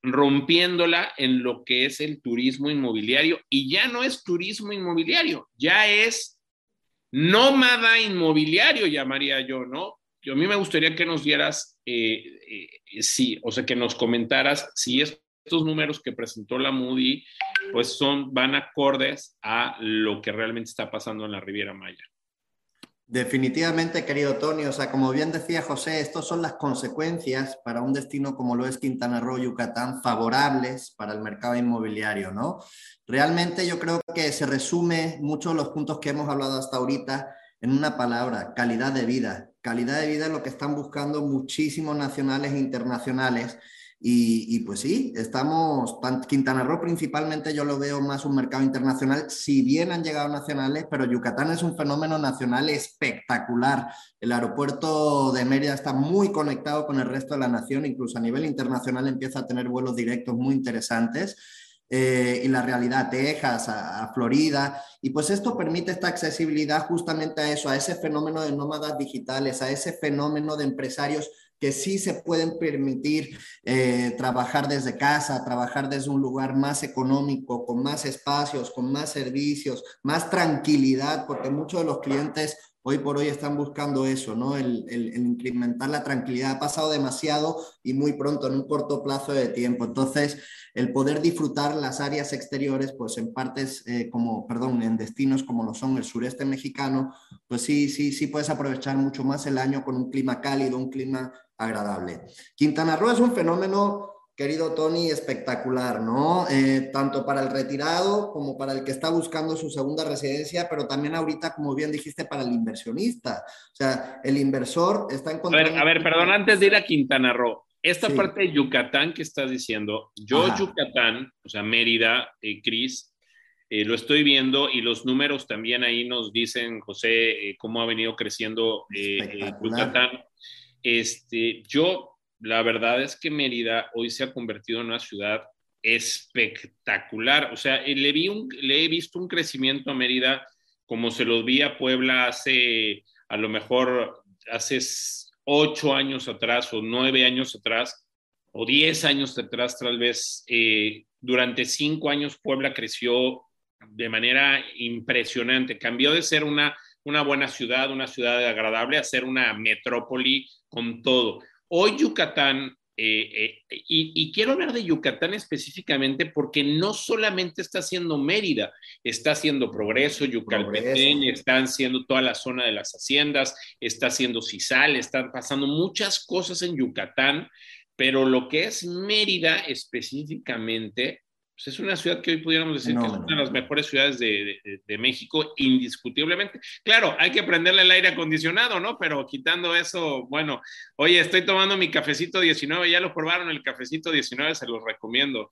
rompiéndola en lo que es el turismo inmobiliario. Y ya no es turismo inmobiliario, ya es nómada inmobiliario, llamaría yo, ¿no? Yo a mí me gustaría que nos dieras, eh, eh, sí, o sea, que nos comentaras si estos números que presentó la Moody, pues son, van acordes a lo que realmente está pasando en la Riviera Maya. Definitivamente, querido Tony, o sea, como bien decía José, estas son las consecuencias para un destino como lo es Quintana Roo, Yucatán, favorables para el mercado inmobiliario, ¿no? Realmente yo creo que se resume mucho los puntos que hemos hablado hasta ahorita en una palabra, calidad de vida. Calidad de vida es lo que están buscando muchísimos nacionales e internacionales y, pues sí, estamos, Quintana Roo principalmente yo lo veo más un mercado internacional, si bien han llegado nacionales, pero Yucatán es un fenómeno nacional espectacular. El aeropuerto de Mérida está muy conectado con el resto de la nación, incluso a nivel internacional empieza a tener vuelos directos muy interesantes. Eh, y la realidad, Texas, a, a, Florida. Y pues esto permite esta accesibilidad justamente a eso, a ese fenómeno de nómadas digitales, a ese fenómeno de empresarios que sí se pueden permitir eh, trabajar desde casa, trabajar desde un lugar más económico, con más espacios, con más servicios, más tranquilidad, porque muchos de los clientes hoy por hoy están buscando eso, ¿no? El, incrementar la tranquilidad. Ha pasado demasiado y muy pronto, en un corto plazo de tiempo. Entonces, el poder disfrutar las áreas exteriores, pues en partes eh, como, perdón, en destinos como lo son el sureste mexicano, pues sí, sí, sí puedes aprovechar mucho más el año con un clima cálido, un clima agradable. Quintana Roo es un fenómeno querido Tony, espectacular, ¿no? Eh, tanto para el retirado como para el que está buscando su segunda residencia, pero también ahorita, como bien dijiste, para el inversionista. O sea, el inversor está encontrando... A ver, a ver perdón, antes de ir a Quintana Roo, esta parte de Yucatán que estás diciendo, yo Yucatán, o sea, Mérida, eh, Cris, eh, lo estoy viendo y los números también ahí nos dicen, José, eh, cómo ha venido creciendo Yucatán. Este, yo la verdad es que Mérida hoy se ha convertido en una ciudad espectacular. O sea, le, vi le he visto un crecimiento a Mérida como se los vi a Puebla hace, a lo mejor, hace ocho años atrás o nueve años atrás o diez años atrás, tal vez. Eh, durante cinco años Puebla creció de manera impresionante. Cambió de ser una, una buena ciudad, una ciudad agradable, a ser una metrópoli con todo. Hoy Yucatán, eh, eh, y, quiero hablar de Yucatán específicamente porque no solamente está haciendo Mérida, está haciendo Progreso, Yucalpetén, están haciendo toda la zona de las haciendas, está haciendo Cisal, están pasando muchas cosas en Yucatán, pero lo que es Mérida específicamente pues, es una ciudad que hoy pudiéramos decir que es una de las mejores ciudades de, México, indiscutiblemente. Claro, hay que prenderle el aire acondicionado, ¿no? Pero quitando eso, bueno, oye, estoy tomando mi cafecito 19, ya lo probaron el cafecito 19, se los recomiendo.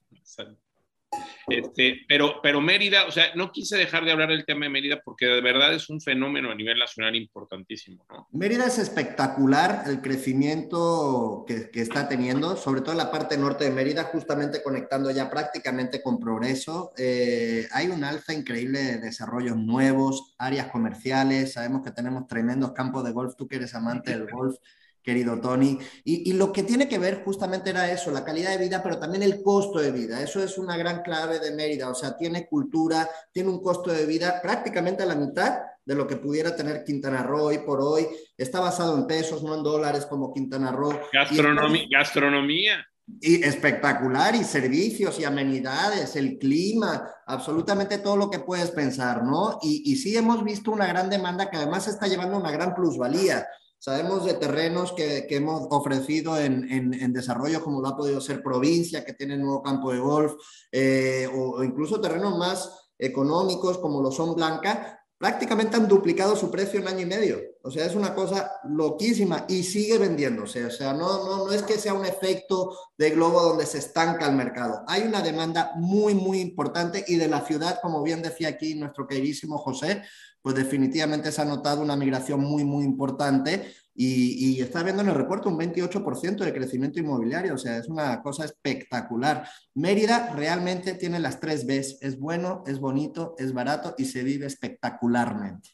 Este, pero, pero Mérida, o sea, no quise dejar de hablar del tema de Mérida porque de verdad es un fenómeno a nivel nacional importantísimo. Mérida es espectacular el crecimiento que, que, está teniendo, sobre todo en la parte norte de Mérida, justamente conectando ya prácticamente con Progreso. Eh, hay un alza increíble de desarrollos nuevos, áreas comerciales, sabemos que tenemos tremendos campos de golf, tú que eres amante del golf querido Tony. Y, lo que tiene que ver justamente era eso, la calidad de vida, pero también el costo de vida. Eso es una gran clave de Mérida. O sea, tiene cultura, tiene un costo de vida prácticamente a la mitad de lo que pudiera tener Quintana Roo hoy por hoy. Está basado en pesos, no en dólares como Quintana Roo. Gastronomía. Y gastronomía. Y espectacular, y servicios y amenidades, el clima, absolutamente todo lo que puedes pensar, ¿no? Y, y sí hemos visto una gran demanda que además está llevando una gran plusvalía. Sabemos de terrenos que, hemos ofrecido en, en, desarrollo, como lo ha podido ser provincia, que tiene nuevo campo de golf, eh, o, incluso terrenos más económicos, como lo son Blanca, prácticamente han duplicado su precio en año y medio. O sea, es una cosa loquísima y sigue vendiéndose. O sea, no, no, no es que sea un efecto de globo donde se estanca el mercado. Hay una demanda muy, muy importante y de la ciudad, como bien decía aquí nuestro queridísimo José, pues definitivamente se ha notado una migración muy, muy importante y, está viendo en el reporte un 28% de crecimiento inmobiliario, o sea, es una cosa espectacular. Mérida realmente tiene las tres Bs, es bueno, es bonito, es barato y se vive espectacularmente.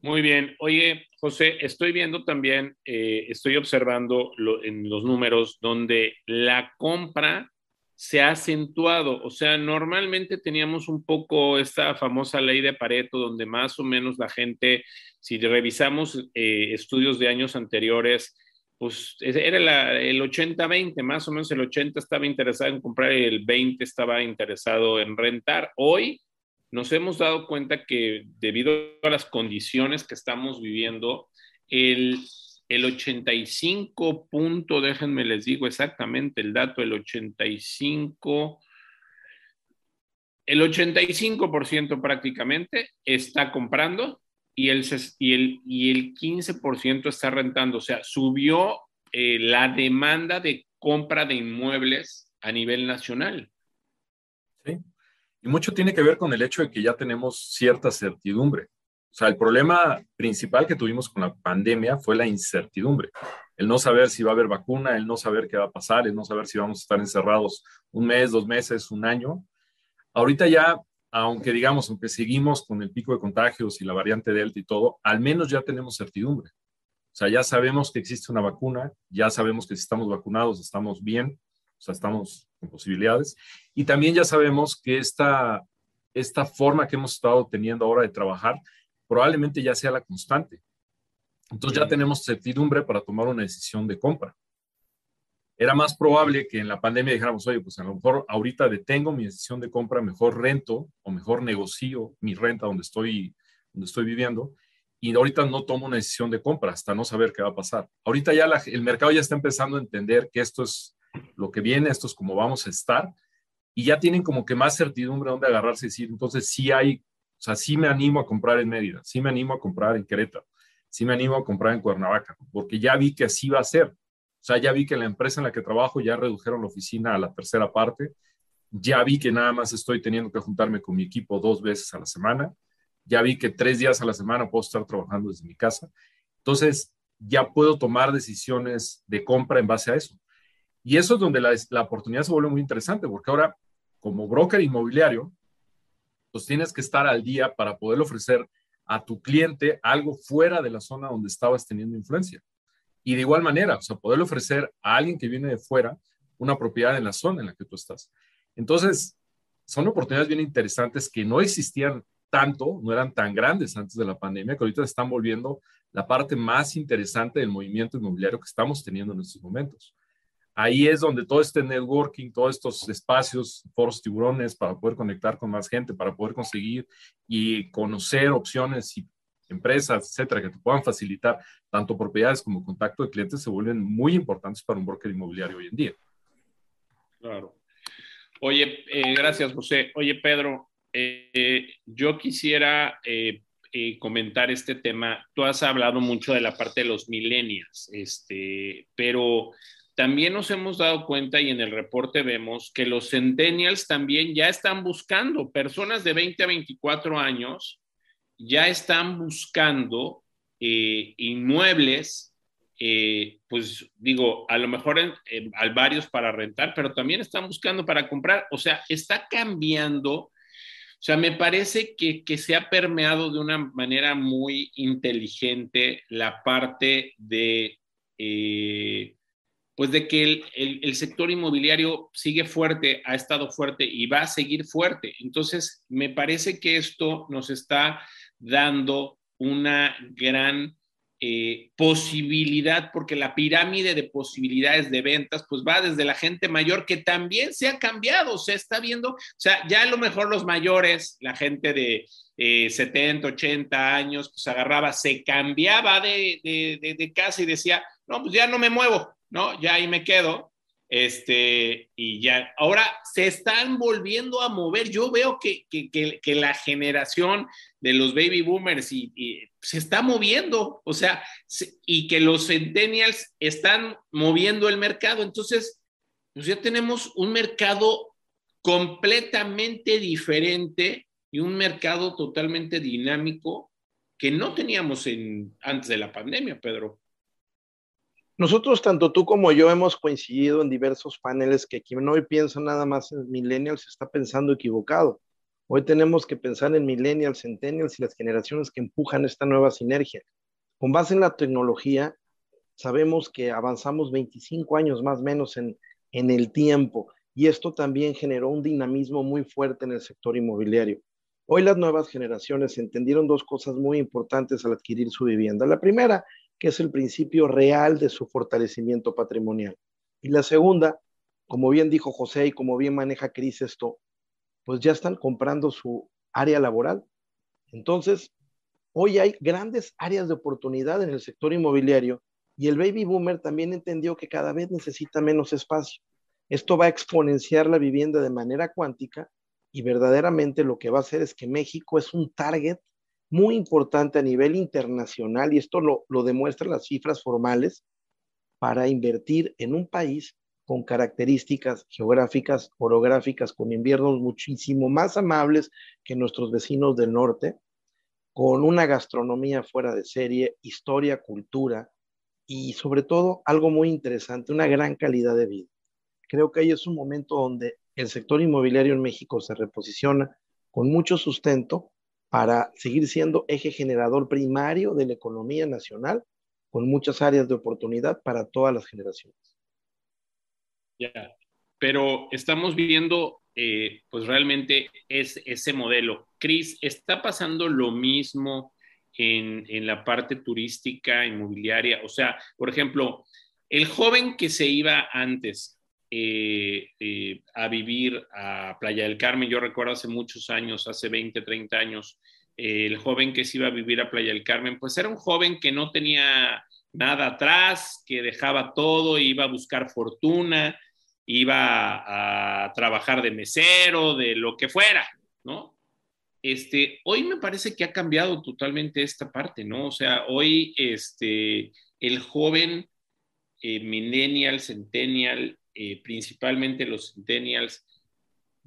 Muy bien. Oye, José, estoy viendo también, eh, estoy observando en los números donde la compra se ha acentuado. O sea, normalmente teníamos un poco esta famosa ley de Pareto, donde más o menos la gente, si revisamos eh, estudios de años anteriores, pues era el 80-20, más o menos el 80 estaba interesado en comprar y el 20 estaba interesado en rentar. Hoy nos hemos dado cuenta que debido a las condiciones que estamos viviendo, el el 85 punto, déjenme les digo exactamente el dato, el 85, el 85% prácticamente está comprando y el, y el, y el 15% está rentando. O sea, subió eh, la demanda de compra de inmuebles a nivel nacional. Sí, y mucho tiene que ver con el hecho de que ya tenemos cierta certidumbre. O sea, el problema principal que tuvimos con la pandemia fue la incertidumbre. El no saber si va a haber vacuna, el no saber qué va a pasar, el no saber si vamos a estar encerrados un mes, dos meses, un año. Ahorita ya, aunque digamos, aunque seguimos con el pico de contagios y la variante Delta y todo, al menos ya tenemos certidumbre. O sea, ya sabemos que existe una vacuna, ya sabemos que si estamos vacunados estamos bien, o sea, estamos con posibilidades. Y también ya sabemos que esta, esta forma que hemos estado teniendo ahora de trabajar probablemente ya sea la constante. Entonces ya tenemos certidumbre para tomar una decisión de compra. Era más probable que en la pandemia dijéramos, oye, pues a lo mejor ahorita detengo mi decisión de compra, mejor rento o mejor negocio mi renta donde estoy, donde estoy viviendo y ahorita no tomo una decisión de compra hasta no saber qué va a pasar. Ahorita ya el mercado ya está empezando a entender que esto es lo que viene, esto es como vamos a estar y ya tienen como que más certidumbre donde agarrarse y decir, entonces sí hay, o sea, sí me animo a comprar en Mérida, sí me animo a comprar en Querétaro, sí me animo a comprar en Cuernavaca, porque ya vi que así va a ser. O sea, ya vi que la empresa en la que trabajo ya redujeron la oficina a la tercera parte, ya vi que nada más estoy teniendo que juntarme con mi equipo dos veces a la semana, ya vi que tres días a la semana puedo estar trabajando desde mi casa. Entonces, ya puedo tomar decisiones de compra en base a eso. Y eso es donde la, la, oportunidad se vuelve muy interesante, porque ahora, como broker inmobiliario, pues tienes que estar al día para poder ofrecer a tu cliente algo fuera de la zona donde estabas teniendo influencia. Y de igual manera, o sea, poder ofrecer a alguien que viene de fuera una propiedad en la zona en la que tú estás. Entonces, son oportunidades bien interesantes que no existían tanto, no eran tan grandes antes de la pandemia, que ahorita están volviendo la parte más interesante del movimiento inmobiliario que estamos teniendo en estos momentos. Ahí es donde todo este networking, todos estos espacios, foros tiburones para poder conectar con más gente, para poder conseguir y conocer opciones y empresas, etcétera, que te puedan facilitar tanto propiedades como contacto de clientes se vuelven muy importantes para un broker inmobiliario hoy en día. Claro. Oye, eh, gracias, José. Oye, Pedro, eh, yo quisiera eh, comentar este tema. Tú has hablado mucho de la parte de los millennials, este, pero también nos hemos dado cuenta y en el reporte vemos que los centennials también ya están buscando, personas de 20 a 24 años ya están buscando inmuebles pues digo, a lo mejor hay varios para rentar, pero también están buscando para comprar. O sea, está cambiando o sea, me parece que, se ha permeado de una manera muy inteligente la parte de, eh, pues de que el, sector inmobiliario sigue fuerte, ha estado fuerte y va a seguir fuerte. Entonces, me parece que esto nos está dando una gran eh, posibilidad, porque la pirámide de posibilidades de ventas, pues va desde la gente mayor, que también se ha cambiado, se está viendo, o sea, ya a lo mejor los mayores, la gente de 70, eh, 80 años, pues agarraba, se cambiaba de, de, de casa y decía, no, pues ya no me muevo, ¿no? Ya ahí me quedo, este, y ya, ahora se están volviendo a mover. Yo veo que, que, que, la generación de los baby boomers y, se está moviendo, o sea, y que los centennials están moviendo el mercado. Entonces, pues ya tenemos un mercado completamente diferente y un mercado totalmente dinámico que no teníamos en, antes de la pandemia, Pedro. Nosotros, tanto tú como yo, hemos coincidido en diversos paneles que quien hoy piensa nada más en millennials está pensando equivocado. Hoy tenemos que pensar en millennials, centennials y las generaciones que empujan esta nueva sinergia. Con base en la tecnología, sabemos que avanzamos 25 años más o menos en, en el tiempo y esto también generó un dinamismo muy fuerte en el sector inmobiliario. Hoy las nuevas generaciones entendieron dos cosas muy importantes al adquirir su vivienda. La primera que es el principio real de su fortalecimiento patrimonial. Y la segunda, como bien dijo José y como bien maneja Cris esto, pues ya están comprando su área laboral. Entonces, hoy hay grandes áreas de oportunidad en el sector inmobiliario y el baby boomer también entendió que cada vez necesita menos espacio. Esto va a exponenciar la vivienda de manera cuántica y verdaderamente lo que va a hacer es que México es un target muy importante a nivel internacional, y esto lo, lo demuestran las cifras formales, para invertir en un país con características geográficas, orográficas, con inviernos muchísimo más amables que nuestros vecinos del norte, con una gastronomía fuera de serie, historia, cultura y sobre todo algo muy interesante, una gran calidad de vida. Creo que ahí es un momento donde el sector inmobiliario en México se reposiciona con mucho sustento para seguir siendo eje generador primario de la economía nacional, con muchas áreas de oportunidad para todas las generaciones. Ya, pero estamos viendo, eh, pues realmente es ese modelo. Cris, ¿está pasando lo mismo en, en la parte turística, inmobiliaria? O sea, por ejemplo, el joven que se iba antes eh, eh, a vivir a Playa del Carmen. Yo recuerdo hace muchos años, hace 20, 30 años, el joven que se iba a vivir a Playa del Carmen, pues era un joven que no tenía nada atrás, que dejaba todo, iba a buscar fortuna, iba a trabajar de mesero, de lo que fuera, ¿no? Este, hoy me parece que ha cambiado totalmente esta parte, ¿no? O sea, hoy este, el joven eh, millennial, centennial, eh, principalmente los centennials,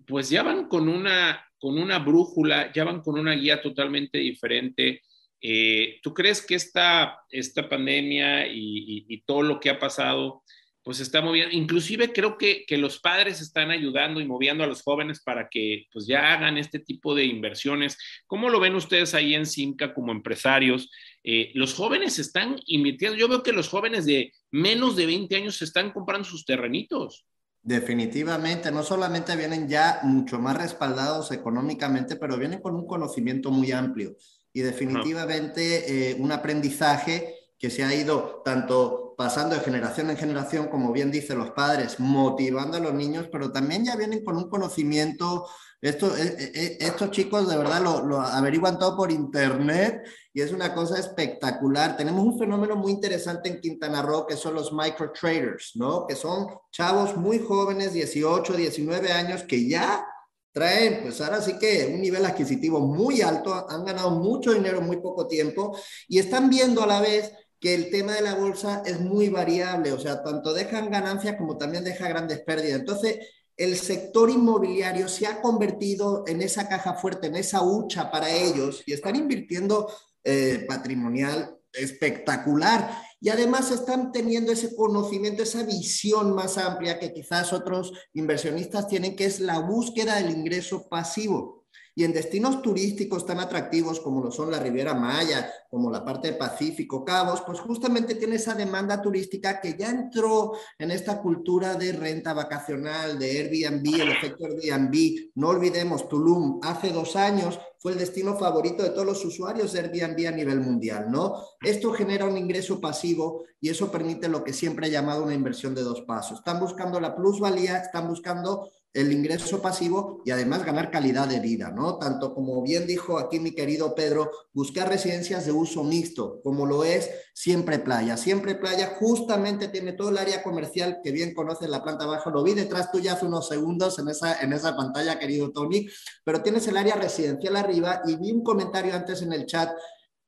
pues ya van con una, con una brújula, ya van con una guía totalmente diferente. Eh, ¿Tú crees que esta, esta pandemia y, todo lo que ha pasado, pues está moviendo? Inclusive creo que, que, los padres están ayudando y moviendo a los jóvenes para que pues ya hagan este tipo de inversiones. ¿Cómo lo ven ustedes ahí en Simca como empresarios? Eh, los jóvenes están invirtiendo. Yo veo que los jóvenes de menos de 20 años están comprando sus terrenitos. Definitivamente, no solamente vienen ya mucho más respaldados económicamente, pero vienen con un conocimiento muy amplio y definitivamente eh, un aprendizaje que se ha ido tanto pasando de generación en generación, como bien dicen los padres, motivando a los niños, pero también ya vienen con un conocimiento esto, eh, eh, estos chicos de verdad lo, lo, averiguan todo por internet y es una cosa espectacular. Tenemos un fenómeno muy interesante en Quintana Roo que son los micro traders, ¿no? Que son chavos muy jóvenes, 18, 19 años, que ya traen, pues ahora sí que un nivel adquisitivo muy alto, han ganado mucho dinero en muy poco tiempo y están viendo a la vez que el tema de la bolsa es muy variable, o sea, tanto dejan ganancias como también deja grandes pérdidas. Entonces, el sector inmobiliario se ha convertido en esa caja fuerte, en esa hucha para ellos y están invirtiendo eh, patrimonial espectacular. Y además están teniendo ese conocimiento, esa visión más amplia que quizás otros inversionistas tienen, que es la búsqueda del ingreso pasivo. Y en destinos turísticos tan atractivos como lo son la Riviera Maya, como la parte de Pacífico, Cabos, pues justamente tiene esa demanda turística que ya entró en esta cultura de renta vacacional, de Airbnb, el efecto Airbnb. No olvidemos, Tulum hace dos años fue el destino favorito de todos los usuarios de Airbnb a nivel mundial, ¿no? Esto genera un ingreso pasivo y eso permite lo que siempre he llamado una inversión de dos pasos. Están buscando la plusvalía, están buscando el ingreso pasivo y además ganar calidad de vida, ¿no? Tanto como bien dijo aquí mi querido Pedro, buscar residencias de uso mixto, como lo es Siempre Playa. Siempre Playa justamente tiene todo el área comercial que bien conoces la planta baja. Lo vi detrás tuya hace unos segundos en esa, en esa pantalla, querido Tony, pero tienes el área residencial arriba y vi un comentario antes en el chat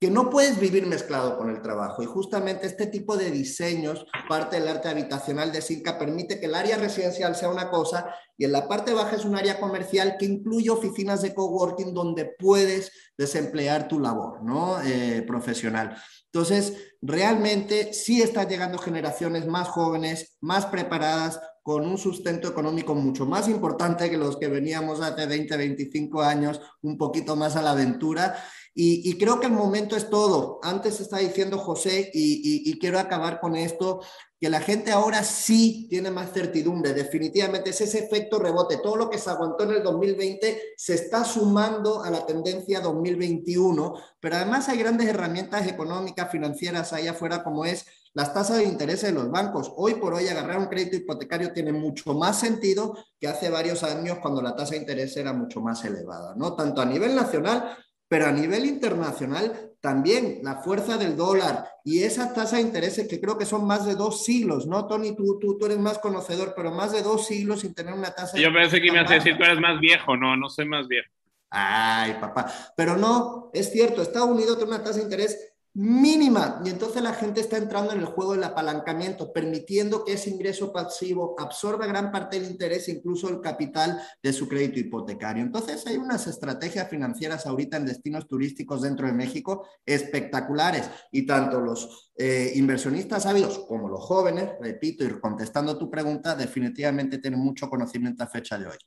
que no puedes vivir mezclado con el trabajo. Y justamente este tipo de diseños, parte del arte habitacional de Sinca, permite que el área residencial sea una cosa y en la parte baja es un área comercial que incluye oficinas de coworking donde puedes desemplear tu labor ¿no? Eh, profesional. Entonces, realmente sí están llegando generaciones más jóvenes, más preparadas, con un sustento económico mucho más importante que los que veníamos hace 20, 25 años, un poquito más a la aventura y, creo que el momento es todo. Antes está diciendo José, y, quiero acabar con esto, que la gente ahora sí tiene más certidumbre. Definitivamente es ese efecto rebote. Todo lo que se aguantó en el 2020 se está sumando a la tendencia 2021, pero además hay grandes herramientas económicas, financieras ahí afuera, como es las tasas de interés de los bancos. Hoy por hoy agarrar un crédito hipotecario tiene mucho más sentido que hace varios años cuando la tasa de interés era mucho más elevada, ¿no? Tanto a nivel nacional pero a nivel internacional también la fuerza del dólar y esa tasa de intereses que creo que son más de dos siglos, ¿no, Tony? Tú, tú, tú eres más conocedor, pero más de dos siglos sin tener una tasa Yo pensé que me a decir tú eres más viejo, no, no soy más viejo. Ay, papá. Pero no, es cierto, Estados Unidos tiene una tasa de interés mínima. Y entonces la gente está entrando en el juego del apalancamiento, permitiendo que ese ingreso pasivo absorba gran parte del interés, incluso el capital de su crédito hipotecario. Entonces hay unas estrategias financieras ahorita en destinos turísticos dentro de México espectaculares y tanto los eh, inversionistas ávidos como los jóvenes, repito, y contestando tu pregunta, definitivamente tienen mucho conocimiento a fecha de hoy.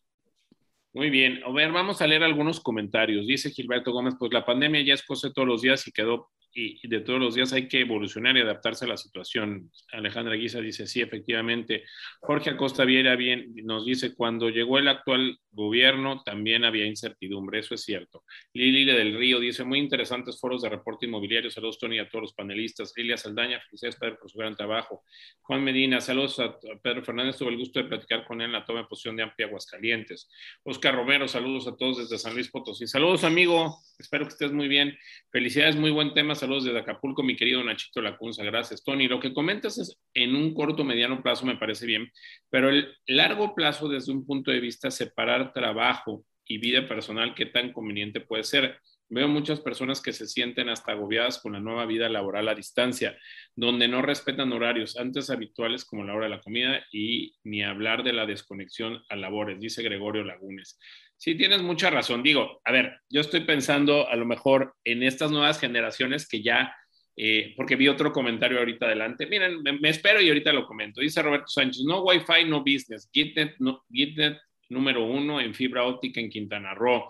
Muy bien, a ver, vamos a leer algunos comentarios. Dice Gilberto Gómez, pues la pandemia ya es cosa todos los días y quedó y, de todos los días hay que evolucionar y adaptarse a la situación. Alejandra Guisa dice, sí, efectivamente. Jorge Acosta Viera bien, nos dice, cuando llegó el actual gobierno también había incertidumbre, eso es cierto. Lili del Río dice, muy interesantes foros de reporte inmobiliario, saludos Tony a todos los panelistas. Lilia Saldaña, felicidades Pedro por su gran trabajo. Juan Medina, saludos a Pedro Fernández, tuve el gusto de platicar con él en la toma de posición de Amplia Aguascalientes. Oscar Romero, saludos a todos desde San Luis Potosí. Saludos amigo, espero que estés muy bien. Felicidades, muy buen tema, saludos desde Acapulco, mi querido Nachito Lacunza, gracias. Tony, lo que comentas es en un corto, mediano plazo me parece bien, pero el largo plazo desde un punto de vista separar trabajo y vida personal, ¿qué tan conveniente puede ser? Veo muchas personas que se sienten hasta agobiadas con la nueva vida laboral a distancia, donde no respetan horarios antes habituales como la hora de la comida y ni hablar de la desconexión a labores, dice Gregorio Lagunes. Sí, tienes mucha razón. Digo, a ver, yo estoy pensando a lo mejor en estas nuevas generaciones que ya, eh, porque vi otro comentario ahorita adelante. Miren, me, espero y ahorita lo comento. Dice Roberto Sánchez, no Wi-Fi, no business. GitNet, no, GitNet número uno en fibra óptica en Quintana Roo.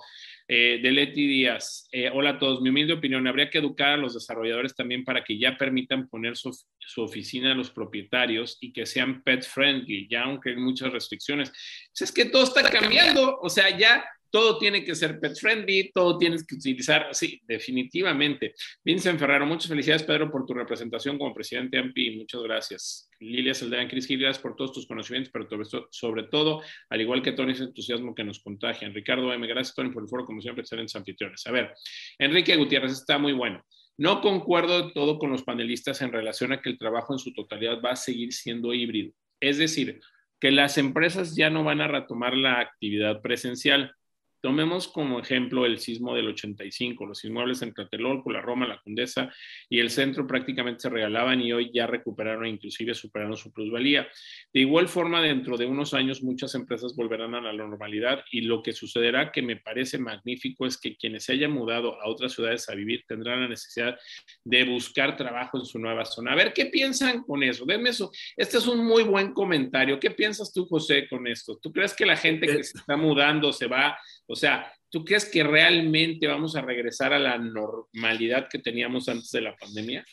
Eh, de Leti Díaz, eh, hola a todos, mi humilde opinión, habría que educar a los desarrolladores también para que ya permitan poner su, su oficina a los propietarios y que sean pet friendly, ya aunque hay muchas restricciones. Pues es que todo está cambiando, o sea, ya todo tiene que ser pet friendly, todo tienes que utilizar, sí, definitivamente. Vincent Ferraro, muchas felicidades, Pedro, por tu representación como presidente AMPI, muchas gracias. Lilia Saldaña, Cris gracias por todos tus conocimientos, pero sobre todo, al igual que Tony, ese entusiasmo que nos contagia. Ricardo M, gracias, Tony, por el foro, como siempre, excelentes anfitriones. A ver, Enrique Gutiérrez está muy bueno. No concuerdo todo con los panelistas en relación a que el trabajo en su totalidad va a seguir siendo híbrido. Es decir, que las empresas ya no van a retomar la actividad presencial Tomemos como ejemplo el sismo del 85. Los inmuebles en Tlatelolco, la Roma, la Condesa y el centro prácticamente se regalaban y hoy ya recuperaron inclusive superaron su plusvalía. De igual forma, dentro de unos años muchas empresas volverán a la normalidad y lo que sucederá que me parece magnífico es que quienes se hayan mudado a otras ciudades a vivir tendrán la necesidad de buscar trabajo en su nueva zona. A ver, ¿qué piensan con eso? Denme eso. Este es un muy buen comentario. ¿Qué piensas tú, José, con esto? ¿Tú crees que la gente que se está mudando se va o sea, ¿tú crees que realmente vamos a regresar a la normalidad que teníamos antes de la pandemia?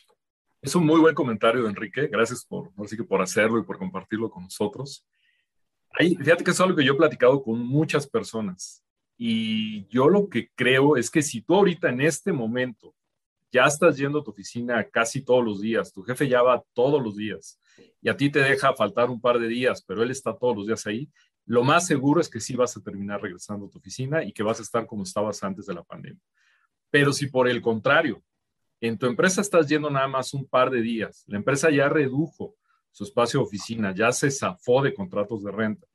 Es un muy buen comentario, Enrique. Gracias por, así que por hacerlo y por compartirlo con nosotros. Ahí, fíjate que es algo que yo he platicado con muchas personas. Y yo lo que creo es que si tú ahorita en este momento ya estás yendo a tu oficina casi todos los días, tu jefe ya va todos los días y a ti te deja faltar un par de días, pero él está todos los días ahí, lo más seguro es que sí vas a terminar regresando a tu oficina y que vas a estar como estabas antes de la pandemia. Pero si por el contrario, en tu empresa estás yendo nada más un par de días, la empresa ya redujo su espacio de oficina, ya se zafó de contratos de renta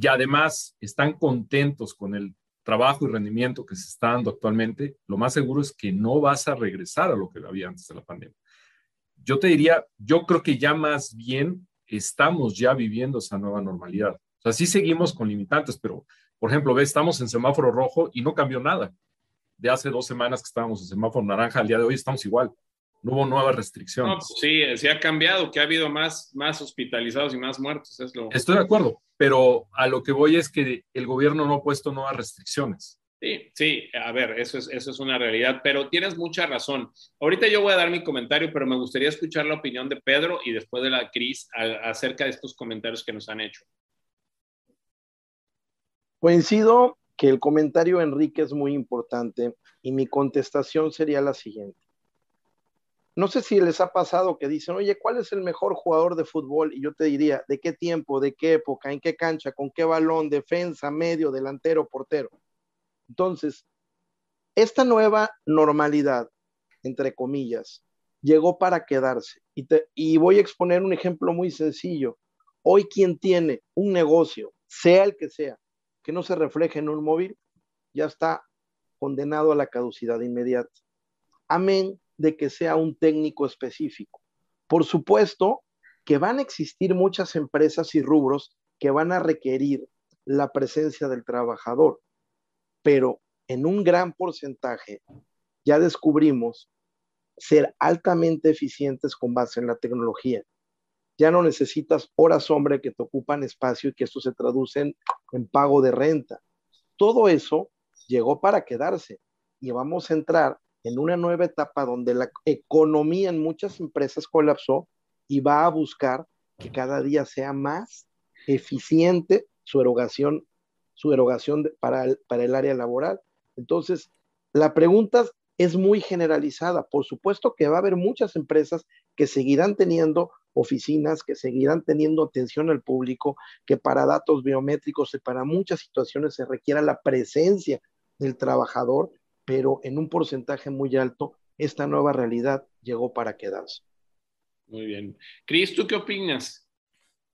y además están contentos con el trabajo y rendimiento que se está dando actualmente, lo más seguro es que no vas a regresar a lo que había antes de la pandemia. Yo te diría, yo creo que ya más bien estamos ya viviendo esa nueva normalidad. Sea, sí seguimos con limitantes, pero, por ejemplo, ve, estamos en semáforo rojo y no cambió nada. De hace dos semanas que estábamos en semáforo naranja, al día de hoy estamos igual. No hubo nuevas restricciones. No, pues sí, sí ha cambiado, que ha habido más, más hospitalizados y más muertos. Es lo... Estoy de acuerdo, pero a lo que voy es que el gobierno no ha puesto nuevas restricciones. Sí, sí, a ver, eso es, eso es una realidad, pero tienes mucha razón. Ahorita yo voy a dar mi comentario, pero me gustaría escuchar la opinión de Pedro y después de la Cris acerca de estos comentarios que nos han hecho. Coincido que el comentario Enrique es muy importante y mi contestación sería la siguiente. No sé si les ha pasado que dicen, oye, ¿cuál es el mejor jugador de fútbol? Y yo te diría, ¿de qué tiempo, de qué época, en qué cancha, con qué balón, defensa, medio, delantero, portero? Entonces, esta nueva normalidad, entre comillas, llegó para quedarse. Y, y voy a exponer un ejemplo muy sencillo. Hoy quien tiene un negocio, sea el que sea, que no se refleje en un móvil, ya está condenado a la caducidad inmediata. Amén de que sea un técnico específico. Por supuesto que van a existir muchas empresas y rubros que van a requerir la presencia del trabajador, pero en un gran porcentaje ya descubrimos ser altamente eficientes con base en la tecnología ya no necesitas horas hombre que te ocupan espacio y que esto se traduce en, pago de renta. Todo eso llegó para quedarse y vamos a entrar en una nueva etapa donde la economía en muchas empresas colapsó y va a buscar que cada día sea más eficiente su erogación, su erogación para, para el área laboral. Entonces, la pregunta es muy generalizada. Por supuesto que va a haber muchas empresas que seguirán teniendo oficinas, que seguirán teniendo atención al público, que para datos biométricos y para muchas situaciones se requiera la presencia del trabajador, pero en un porcentaje muy alto, esta nueva realidad llegó para quedarse. Muy bien. Cris, ¿tú qué opinas?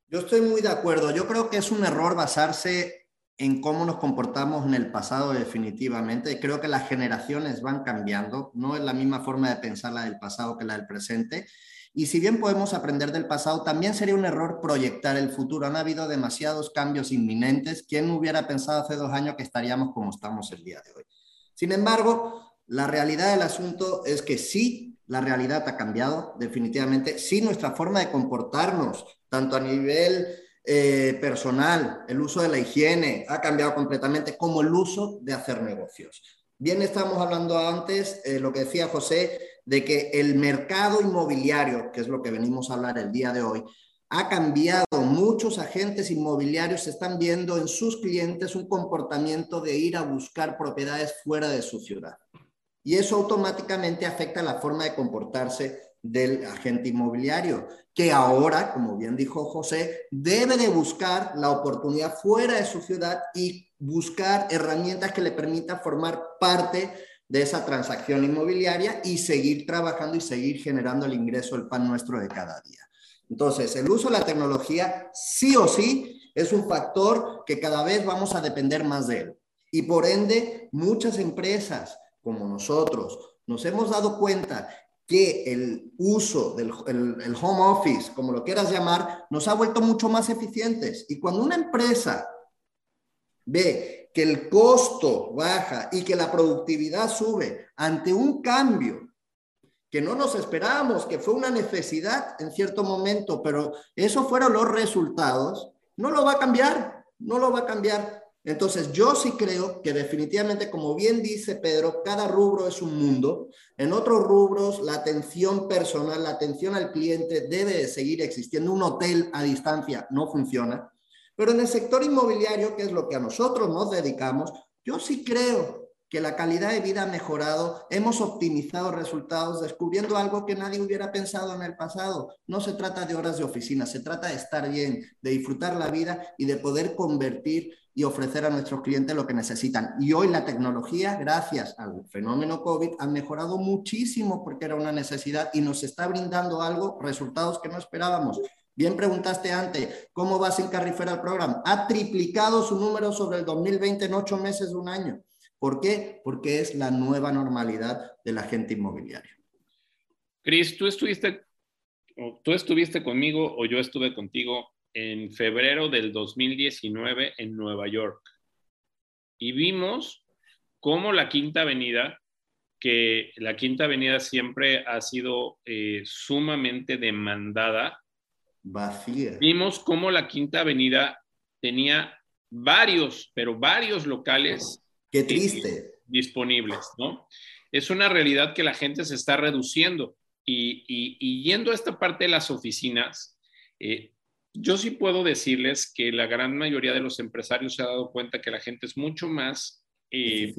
Yo estoy muy de acuerdo. Yo creo que es un error basarse en cómo nos comportamos en el pasado definitivamente. Creo que las generaciones van cambiando. No es la misma forma de pensar la del pasado que la del presente. Y si bien podemos aprender del pasado, también sería un error proyectar el futuro. Han habido demasiados cambios inminentes. ¿Quién hubiera pensado hace dos años que estaríamos como estamos el día de hoy? Sin embargo, la realidad del asunto es que sí, la realidad ha cambiado definitivamente. Sí, nuestra forma de comportarnos, tanto a nivel eh, personal, el uso de la higiene ha cambiado completamente, como el uso de hacer negocios. Bien, estamos hablando antes, eh, lo que decía José, de que el mercado inmobiliario, que es lo que venimos a hablar el día de hoy, ha cambiado. Muchos agentes inmobiliarios están viendo en sus clientes un comportamiento de ir a buscar propiedades fuera de su ciudad. Y eso automáticamente afecta la forma de comportarse del agente inmobiliario, que ahora, como bien dijo José, debe de buscar la oportunidad fuera de su ciudad y buscar herramientas que le permitan formar parte de esa transacción inmobiliaria y seguir trabajando y seguir generando el ingreso, el pan nuestro de cada día. Entonces, el uso de la tecnología sí o sí es un factor que cada vez vamos a depender más de él. Y por ende, muchas empresas como nosotros nos hemos dado cuenta que el uso del el, home office, como lo quieras llamar, nos ha vuelto mucho más eficientes. Y cuando una empresa ve que el costo baja y que la productividad sube ante un cambio que no nos esperábamos, que fue una necesidad en cierto momento, pero esos fueron los resultados, no lo va a cambiar, no lo va a cambiar. Entonces, yo sí creo que definitivamente, como bien dice Pedro, cada rubro es un mundo. En otros rubros, la atención personal, la atención al cliente debe de seguir existiendo. Un hotel a distancia no funciona. Pero en el sector inmobiliario, que es lo que a nosotros nos dedicamos, yo sí creo que la calidad de vida ha mejorado, hemos optimizado resultados, descubriendo algo que nadie hubiera pensado en el pasado. No se trata de horas de oficina, se trata de estar bien, de disfrutar la vida y de poder convertir y ofrecer a nuestros clientes lo que necesitan. Y hoy la tecnología, gracias al fenómeno COVID, ha mejorado muchísimo porque era una necesidad y nos está brindando algo, resultados que no esperábamos. Bien preguntaste antes, ¿cómo va sin Carrifera el programa? Ha triplicado su número sobre el 2020 en ocho meses de un año. ¿Por qué? Porque es la nueva normalidad del agente inmobiliario. Cris, tú estuviste, tú estuviste conmigo o yo estuve contigo en febrero del 2019 en Nueva York. Y vimos cómo la Quinta Avenida, que la Quinta Avenida siempre ha sido eh, sumamente demandada. Vacía. Vimos cómo la Quinta Avenida tenía varios, pero varios locales. Qué triste. Disponibles, ¿no? Es una realidad que la gente se está reduciendo. Y, yendo a esta parte de las oficinas, eh, yo sí puedo decirles que la gran mayoría de los empresarios se ha dado cuenta que la gente es mucho más eh,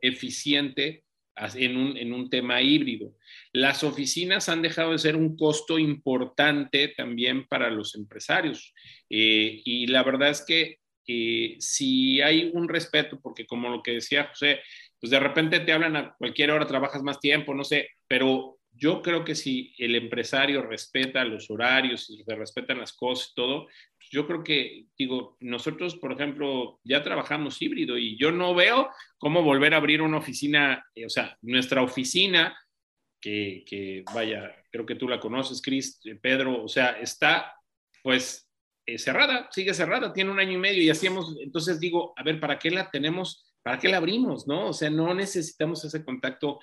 eficiente, en, un, en, un, tema híbrido. Las oficinas han dejado de ser un costo importante también para los empresarios. Eh, y la verdad es que eh, si hay un respeto, porque como lo que decía José, pues de repente te hablan a cualquier hora, trabajas más tiempo, no sé, pero yo creo que si el empresario respeta los horarios y se respetan las cosas y todo, yo creo que, digo, nosotros, por ejemplo, ya trabajamos híbrido y yo no veo cómo volver a abrir una oficina, eh, o sea, nuestra oficina, que, que, vaya, creo que tú la conoces, Cris, eh, Pedro, o sea, está pues eh, cerrada, sigue cerrada, tiene un año y medio y hacíamos, entonces digo, a ver, ¿para qué la tenemos? ¿Para qué la abrimos? ¿No? O sea, no necesitamos ese contacto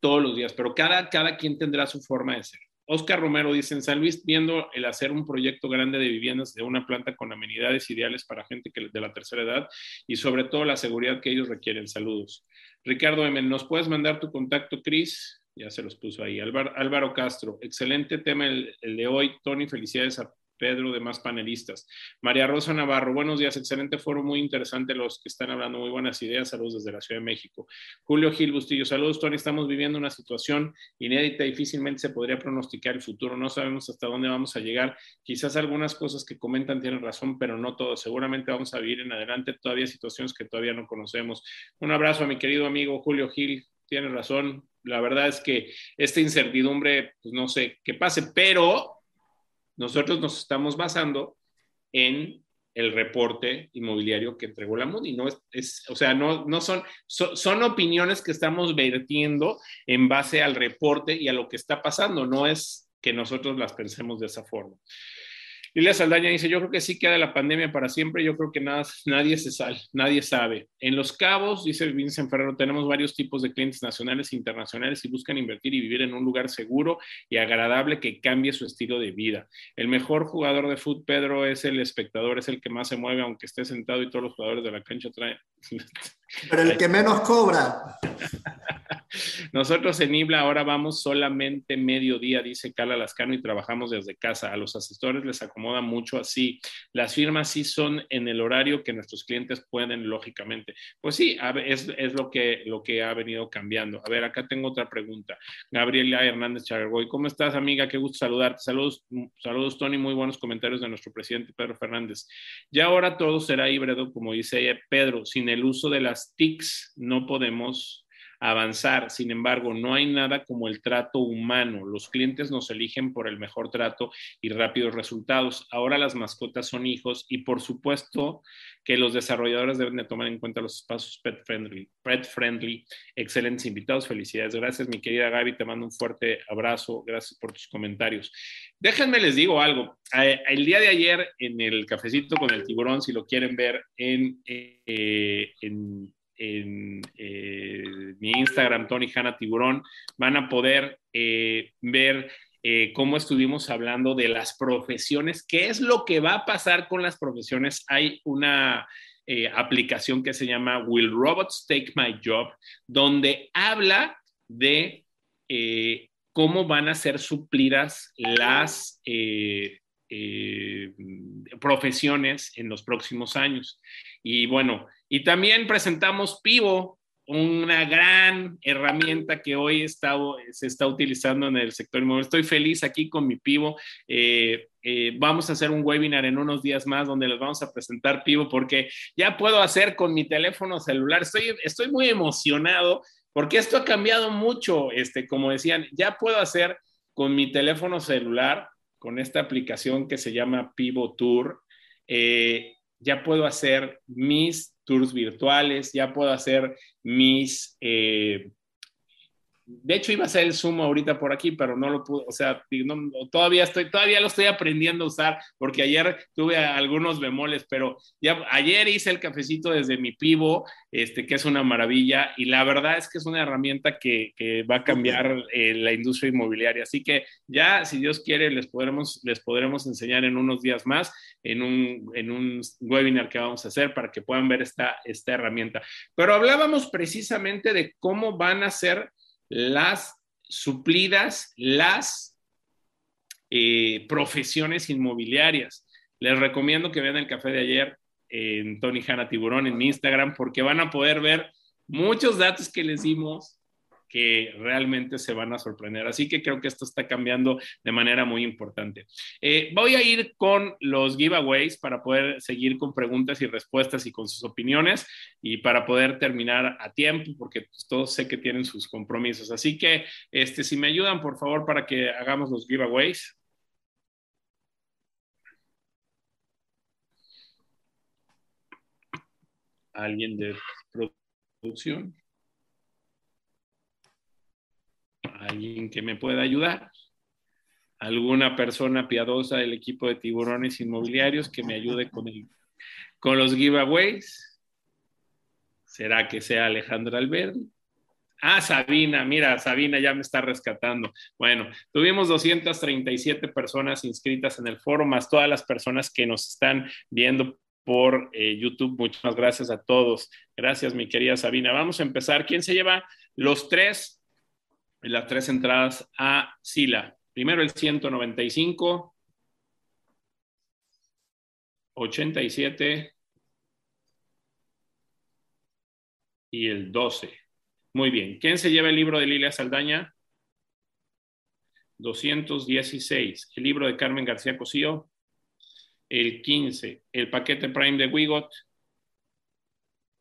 todos los días, pero cada, cada quien tendrá su forma de ser. Oscar Romero dice, en San Luis, viendo el hacer un proyecto grande de viviendas de una planta con amenidades ideales para gente de la tercera edad y sobre todo la seguridad que ellos requieren. Saludos. Ricardo M., ¿nos puedes mandar tu contacto, Cris? Ya se los puso ahí. Álvaro, Castro, excelente tema el, el de hoy. Tony, felicidades a Pedro, demás panelistas. María Rosa Navarro, buenos días, excelente foro, muy interesante los que están hablando, muy buenas ideas, saludos desde la Ciudad de México. Julio Gil Bustillo, saludos, Tony, estamos viviendo una situación inédita, difícilmente se podría pronosticar el futuro, no sabemos hasta dónde vamos a llegar, quizás algunas cosas que comentan tienen razón, pero no todo, seguramente vamos a vivir en adelante todavía situaciones que todavía no conocemos. Un abrazo a mi querido amigo Julio Gil, tiene razón, la verdad es que esta incertidumbre, pues no sé qué pase, pero nosotros nos estamos basando en el reporte inmobiliario que entregó la Moody. No es, o sea, no, no son, son opiniones que estamos vertiendo en base al reporte y a lo que está pasando. No es que nosotros las pensemos de esa forma. Lilia Saldaña dice, yo creo que sí queda la pandemia para siempre, yo creo que nada, nadie se sale, nadie sabe. En Los Cabos, dice Vincent Ferrero, tenemos varios tipos de clientes nacionales e internacionales y buscan invertir y vivir en un lugar seguro y agradable que cambie su estilo de vida. El mejor jugador de fútbol, Pedro, es el espectador, es el que más se mueve, aunque esté sentado y todos los jugadores de la cancha traen... Pero el que menos cobra. Nosotros en IBLA ahora vamos solamente mediodía, dice Carla Lascano, y trabajamos desde casa. A los asesores les acomoda mucho así. Las firmas sí son en el horario que nuestros clientes pueden, lógicamente. Pues sí, es, es lo, que, lo que ha venido cambiando. A ver, acá tengo otra pregunta. Gabriela Hernández Chagargoy, ¿cómo estás, amiga? Qué gusto saludarte. Saludos, saludos, Tony. Muy buenos comentarios de nuestro presidente Pedro Fernández. Ya ahora todo será híbrido, como dice Pedro. Sin el uso de las TICs no podemos avanzar. Sin embargo, no hay nada como el trato humano. Los clientes nos eligen por el mejor trato y rápidos resultados. Ahora las mascotas son hijos y por supuesto que los desarrolladores deben de tomar en cuenta los espacios pet friendly. Pet friendly. Excelentes invitados. Felicidades. Gracias, mi querida Gaby. Te mando un fuerte abrazo. Gracias por tus comentarios. Déjenme les digo algo. Eh, el día de ayer en el cafecito con el tiburón, si lo quieren ver en, eh, en en eh, mi Instagram, Tony Hanna Tiburón, van a poder eh, ver eh, cómo estuvimos hablando de las profesiones, qué es lo que va a pasar con las profesiones. Hay una aplicación que se llama Will Robots Take My Job, donde habla de cómo van a ser suplidas las profesiones en los próximos años. Y bueno, y también presentamos Pivo, una gran herramienta que hoy está, se está utilizando en el sector inmobiliario. Estoy feliz aquí con mi Pivo. Eh, eh, vamos a hacer un webinar en unos días más donde les vamos a presentar Pivo porque ya puedo hacer con mi teléfono celular. Estoy, estoy muy emocionado porque esto ha cambiado mucho. Este, como decían, ya puedo hacer con mi teléfono celular, con esta aplicación que se llama Pivo Tour. Eh, ya puedo hacer mis tours virtuales, ya puedo hacer mis eh, de hecho, iba a ser el Zoom ahorita por aquí, pero no lo pude, o sea, todavía estoy, todavía lo estoy aprendiendo a usar, porque ayer tuve algunos bemoles, pero ya ayer hice el cafecito desde mi pivo, este, que es una maravilla, y la verdad es que es una herramienta que, va a cambiar eh, la industria inmobiliaria. Así que ya, si Dios quiere, les podremos, les podremos enseñar en unos días más, en un, en un webinar que vamos a hacer para que puedan ver esta, esta herramienta. Pero hablábamos precisamente de cómo van a ser las suplidas las eh, profesiones inmobiliarias. Les recomiendo que vean el café de ayer en Tony Hanna Tiburón en mi Instagram porque van a poder ver muchos datos que les dimos, que realmente se van a sorprender. Así que creo que esto está cambiando de manera muy importante. Eh, voy a ir con los giveaways para poder seguir con preguntas y respuestas y con sus opiniones y para poder terminar a tiempo, porque pues, todos sé que tienen sus compromisos. Así que este, si me ayudan, por favor, para que hagamos los giveaways. ¿Alguien de producción? Alguien que me pueda ayudar, alguna persona piadosa del equipo de tiburones inmobiliarios que me ayude con, con los giveaways. ¿Será que sea Alejandra Alberdi? Ah, Sabina, mira, Sabina ya me está rescatando. Bueno, tuvimos 237 personas inscritas en el foro, más todas las personas que nos están viendo por eh, YouTube. Muchas gracias a todos. Gracias, mi querida Sabina. Vamos a empezar. ¿Quién se lleva los tres, las tres entradas a Sila? Primero el 195, 87 y el 12. Muy bien. ¿Quién se lleva el libro de Lilia Saldaña? 216. El libro de Carmen García Cosío. El 15. El paquete Prime de Wigot.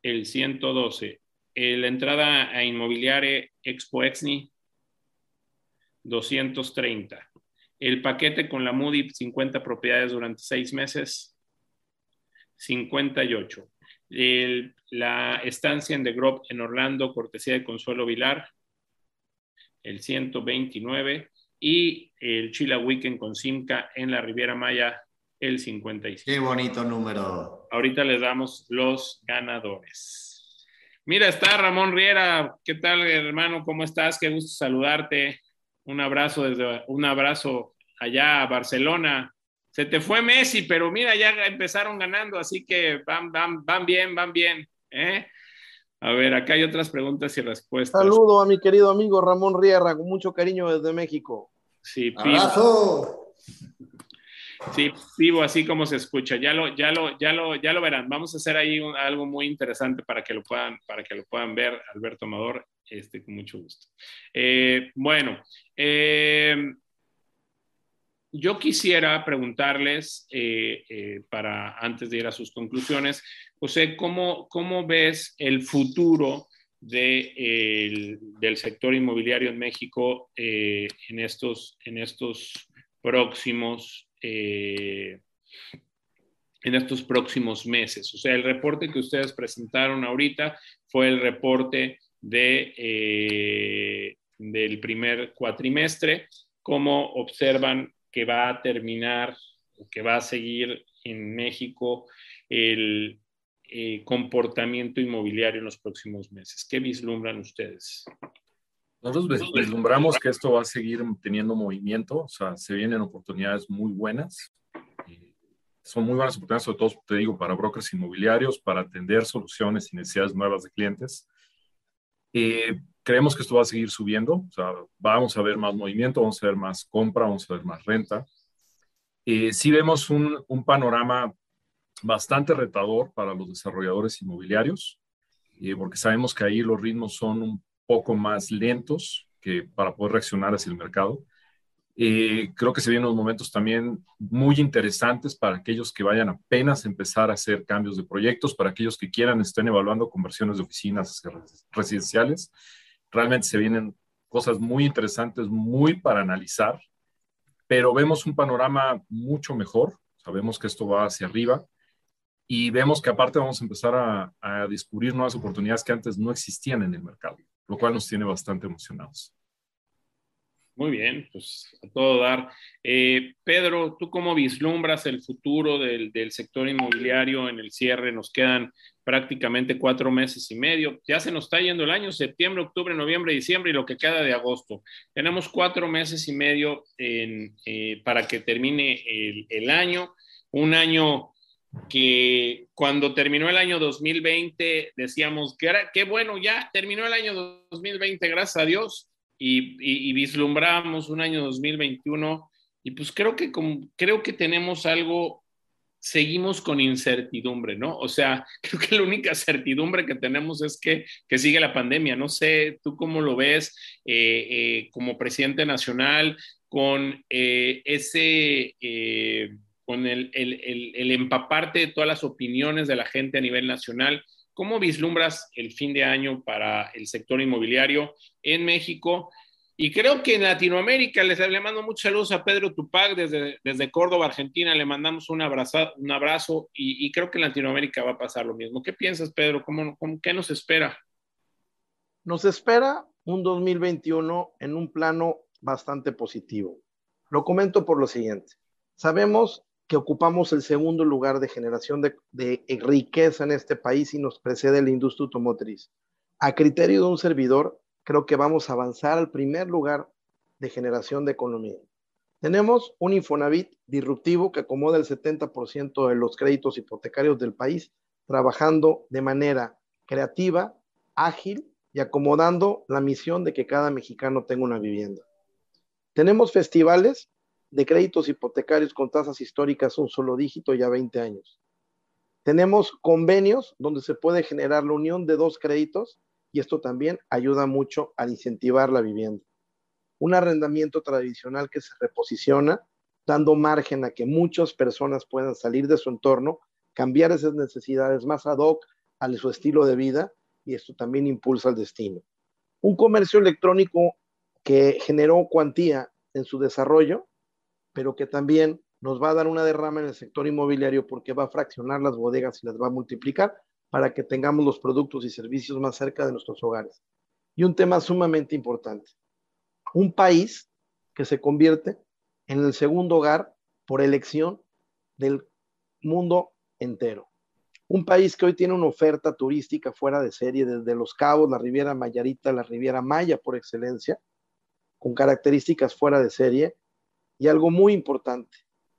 El 112. La entrada a Inmobiliare Expo Exni. 230. El paquete con la Moody 50 propiedades durante seis meses. 58 la estancia en The Grove en Orlando, cortesía de Consuelo Vilar, el 129, y el Chila Weekend con Simca en la Riviera Maya, el 55. Qué bonito número. Ahorita les damos los ganadores. Mira, está Ramón Riera. ¿Qué tal, hermano? ¿Cómo estás? Qué gusto saludarte. Un abrazo desde un abrazo allá a Barcelona. Se te fue Messi, pero mira, ya empezaron ganando, así que van, van, van bien, van bien. ¿eh? A ver, acá hay otras preguntas y respuestas. Saludo a mi querido amigo Ramón Rierra, con mucho cariño desde México. Sí, ¡Abrazo! Sí, vivo así como se escucha. Ya lo, ya lo, ya lo, ya lo verán. Vamos a hacer ahí algo muy interesante para que lo puedan, para que lo puedan ver, Alberto Amador, este, con mucho gusto. Eh, bueno, eh, yo quisiera preguntarles, eh, para antes de ir a sus conclusiones, José, ¿cómo, cómo ves el futuro de, del sector inmobiliario en México en, estos, en estos próximos en estos próximos meses? O sea, el reporte que ustedes presentaron ahorita fue el reporte de, del primer cuatrimestre. ¿Cómo observan que va a terminar o que va a seguir en México el eh, comportamiento inmobiliario en los próximos meses? ¿Qué vislumbran ustedes? Nosotros vislumbramos que esto va a seguir teniendo movimiento, o sea, se vienen oportunidades muy buenas. son muy buenas oportunidades, sobre todo, te digo, para brokers inmobiliarios, para atender soluciones y necesidades nuevas de clientes. Eh, creemos que esto va a seguir subiendo, o sea, vamos a ver más movimiento, vamos a ver más compra, vamos a ver más renta. Eh, sí vemos un, panorama bastante retador para los desarrolladores inmobiliarios, eh, porque sabemos que ahí los ritmos son un poco más lentos que para poder reaccionar hacia el mercado. Eh, creo que se vienen unos momentos también muy interesantes para aquellos que vayan apenas a empezar a hacer cambios de proyectos, para aquellos que quieran, estén evaluando conversiones de oficinas residenciales. Realmente se vienen cosas muy interesantes, muy para analizar, pero vemos un panorama mucho mejor. Sabemos que esto va hacia arriba y vemos que aparte vamos a empezar a, a descubrir nuevas oportunidades que antes no existían en el mercado, lo cual nos tiene bastante emocionados. Muy bien, pues a todo dar. Eh, Pedro, ¿tú cómo vislumbras el futuro del, del, sector inmobiliario en el cierre? Nos quedan prácticamente cuatro meses y medio. Ya se nos está yendo el año, septiembre, octubre, noviembre, diciembre y lo que queda de agosto. Tenemos cuatro meses y medio en, eh, para que termine el, año. Un año que cuando terminó el año 2020 decíamos que era, qué bueno, ya terminó el año 2020, gracias a Dios y, vislumbramos un año 2021 y pues creo que, creo que tenemos algo, seguimos con incertidumbre, ¿no? O sea, creo que la única certidumbre que tenemos es que, que sigue la pandemia. No sé, tú cómo lo ves eh, eh, como presidente nacional con eh, ese con el, el, el, empaparte de todas las opiniones de la gente a nivel nacional. ¿Cómo vislumbras el fin de año para el sector inmobiliario en México? Y creo que en Latinoamérica les le mando muchos saludos a Pedro Tupac desde, desde Córdoba, Argentina. Le mandamos un abrazo, un abrazo y, creo que en Latinoamérica va a pasar lo mismo. ¿Qué piensas, Pedro? ¿Cómo, cómo, ¿Qué nos espera? Nos espera un 2021 en un plano bastante positivo. Lo comento por lo siguiente. Sabemos que ocupamos el segundo lugar de generación de, riqueza en este país y nos precede la industria automotriz. A criterio de un servidor, creo que vamos a avanzar al primer lugar de generación de economía. Tenemos un Infonavit disruptivo que acomoda el 70% de los créditos hipotecarios del país, trabajando de manera creativa, ágil y acomodando la misión de que cada mexicano tenga una vivienda. Tenemos festivales de créditos hipotecarios con tasas históricas un solo dígito ya 20 años. Tenemos convenios donde se puede generar la unión de dos créditos y esto también ayuda mucho a incentivar la vivienda. Un arrendamiento tradicional que se reposiciona, dando margen a que muchas personas puedan salir de su entorno, cambiar esas necesidades más ad hoc a su estilo de vida y esto también impulsa el destino. Un comercio electrónico que generó cuantía en su desarrollo, pero que también nos va a dar una derrama en el sector inmobiliario porque va a fraccionar las bodegas y las va a multiplicar para que tengamos los productos y servicios más cerca de nuestros hogares. Y un tema sumamente importante, un país que se convierte en el segundo hogar por elección del mundo entero. Un país que hoy tiene una oferta turística fuera de serie, desde Los Cabos, la Riviera Mayarita, la Riviera Maya por excelencia, con características fuera de serie. Y algo muy importante,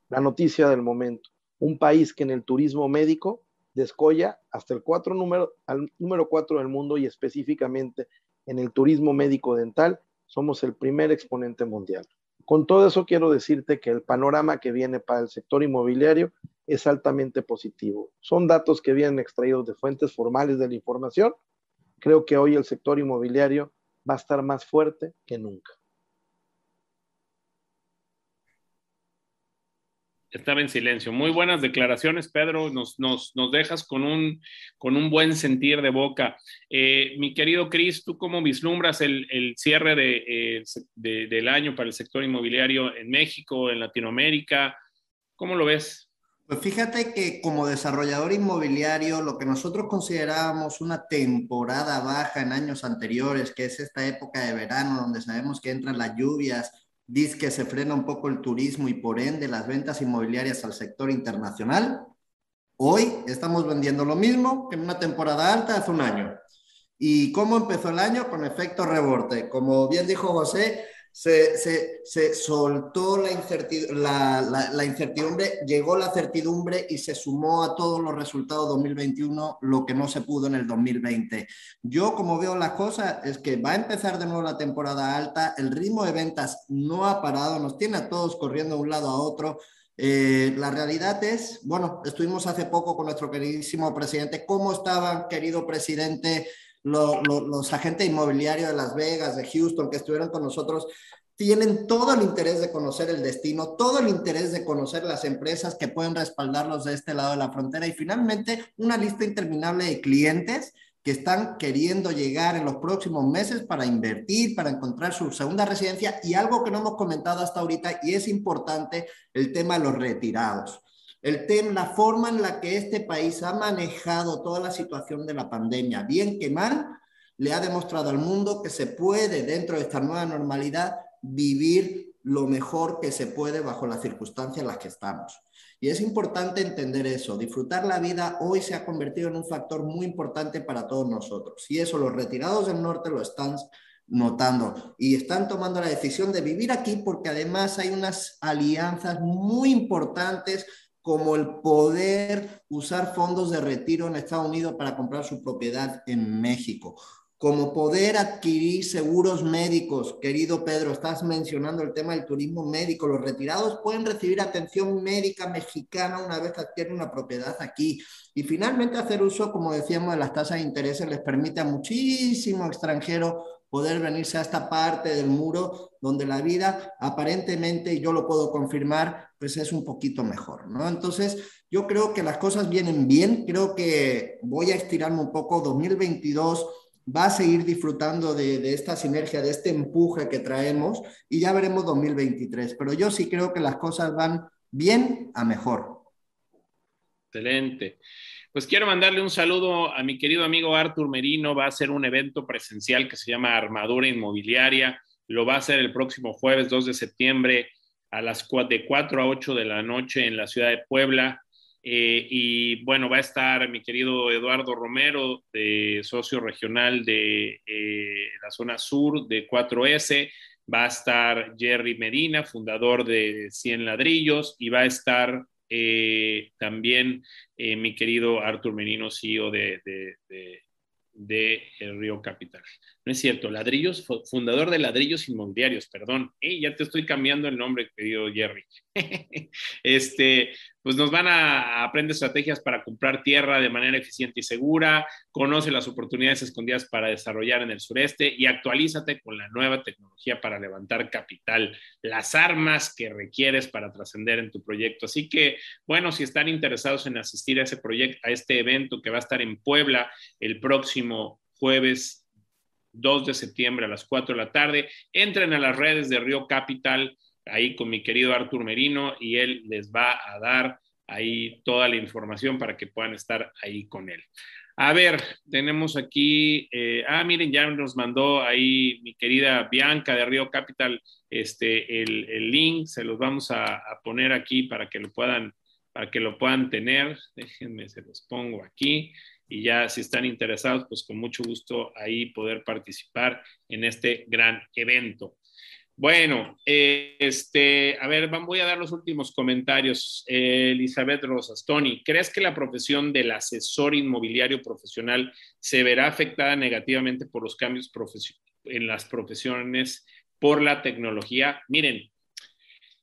la noticia del momento, un país que en el turismo médico descolla hasta el cuatro número, al número 4 del mundo y específicamente en el turismo médico dental, somos el primer exponente mundial. Con todo eso quiero decirte que el panorama que viene para el sector inmobiliario es altamente positivo. Son datos que vienen extraídos de fuentes formales de la información. Creo que hoy el sector inmobiliario va a estar más fuerte que nunca. Estaba en silencio. Muy buenas declaraciones, Pedro. Nos, nos, nos dejas con un, con un buen sentir de boca. Eh, mi querido Cris, ¿tú cómo vislumbras el, el cierre eh, de, del año para el sector inmobiliario en México, en Latinoamérica? ¿Cómo lo ves? Pues fíjate que como desarrollador inmobiliario, lo que nosotros considerábamos una temporada baja en años anteriores, que es esta época de verano donde sabemos que entran las lluvias, dice que se frena un poco el turismo y por ende las ventas inmobiliarias al sector internacional. Hoy estamos vendiendo lo mismo que en una temporada alta hace un año. ¿Y cómo empezó el año? Con efecto rebote. Como bien dijo José, se, se, soltó la incertidumbre, llegó la certidumbre y se sumó a todos los resultados 2021 lo que no se pudo en el 2020. Yo como veo las cosas es que va a empezar de nuevo la temporada alta, el ritmo de ventas no ha parado, nos tiene a todos corriendo de un lado a otro. Eh, la realidad es, bueno, estuvimos hace poco con nuestro queridísimo presidente. ¿Cómo estaban, querido presidente? Lo, lo, los agentes inmobiliarios de Las Vegas, de Houston, que estuvieron con nosotros, tienen todo el interés de conocer el destino, todo el interés de conocer las empresas que pueden respaldarlos de este lado de la frontera. Y finalmente una lista interminable de clientes que están queriendo llegar en los próximos meses para invertir, para encontrar su segunda residencia. Y algo que no hemos comentado hasta ahorita y es importante, el tema de los retirados el tema, la forma en la que este país ha manejado toda la situación de la pandemia, bien que mal, le ha demostrado al mundo que se puede, dentro de esta nueva normalidad, vivir lo mejor que se puede bajo las circunstancias en las que estamos. Y es importante entender eso. Disfrutar la vida hoy se ha convertido en un factor muy importante para todos nosotros. Y eso los retirados del norte lo están notando y están tomando la decisión de vivir aquí porque además hay unas alianzas muy importantes como el poder usar fondos de retiro en Estados Unidos para comprar su propiedad en México, como poder adquirir seguros médicos. Querido Pedro, estás mencionando el tema del turismo médico. Los retirados pueden recibir atención médica mexicana una vez adquieren una propiedad aquí. Y finalmente hacer uso, como decíamos, de las tasas de interés les permite a muchísimo extranjero poder venirse a esta parte del muro donde la vida aparentemente, y yo lo puedo confirmar, pues es un poquito mejor, ¿no? Entonces, yo creo que las cosas vienen bien, creo que voy a estirarme un poco, 2022 va a seguir disfrutando de, de, esta sinergia, de este empuje que traemos y ya veremos 2023, pero yo sí creo que las cosas van bien a mejor. Excelente. Pues quiero mandarle un saludo a mi querido amigo Artur Merino. Va a ser un evento presencial que se llama Armadura Inmobiliaria. Lo va a hacer el próximo jueves 2 de septiembre a las de 4 a 8 de la noche en la ciudad de Puebla. Eh, y bueno, va a estar mi querido Eduardo Romero, de socio regional de eh, la zona sur de 4S. Va a estar Jerry Medina, fundador de 100 ladrillos, y va a estar eh, también mi querido Artur Menino, CEO de, de el Río Capital. Es cierto, Ladrillos, fundador de Ladrillos Inmobiliarios, perdón. ya te estoy cambiando el nombre, querido Jerry. este, pues nos van a aprender estrategias para comprar tierra de manera eficiente y segura, conoce las oportunidades escondidas para desarrollar en el sureste y actualízate con la nueva tecnología para levantar capital, las armas que requieres para trascender en tu proyecto. Así que, bueno, si están interesados en asistir a ese proyecto, a este evento que va a estar en Puebla el próximo jueves 2 de septiembre a las 4 de la tarde, entren a las redes de Río Capital ahí con mi querido Artur Merino y él les va a dar ahí toda la información para que puedan estar ahí con él. A ver, tenemos aquí, eh, ah, miren, ya nos mandó ahí mi querida Bianca de Río Capital este, el, link, se los vamos a, a, poner aquí para que lo puedan, para que lo puedan tener. Déjenme, se los pongo aquí y ya si están interesados, pues con mucho gusto ahí poder participar en este gran evento. Bueno, este, a ver, voy a dar los últimos comentarios. Elizabeth Rosas, Tony, ¿crees que la profesión del asesor inmobiliario profesional se verá afectada negativamente por los cambios en las profesiones por la tecnología? Miren,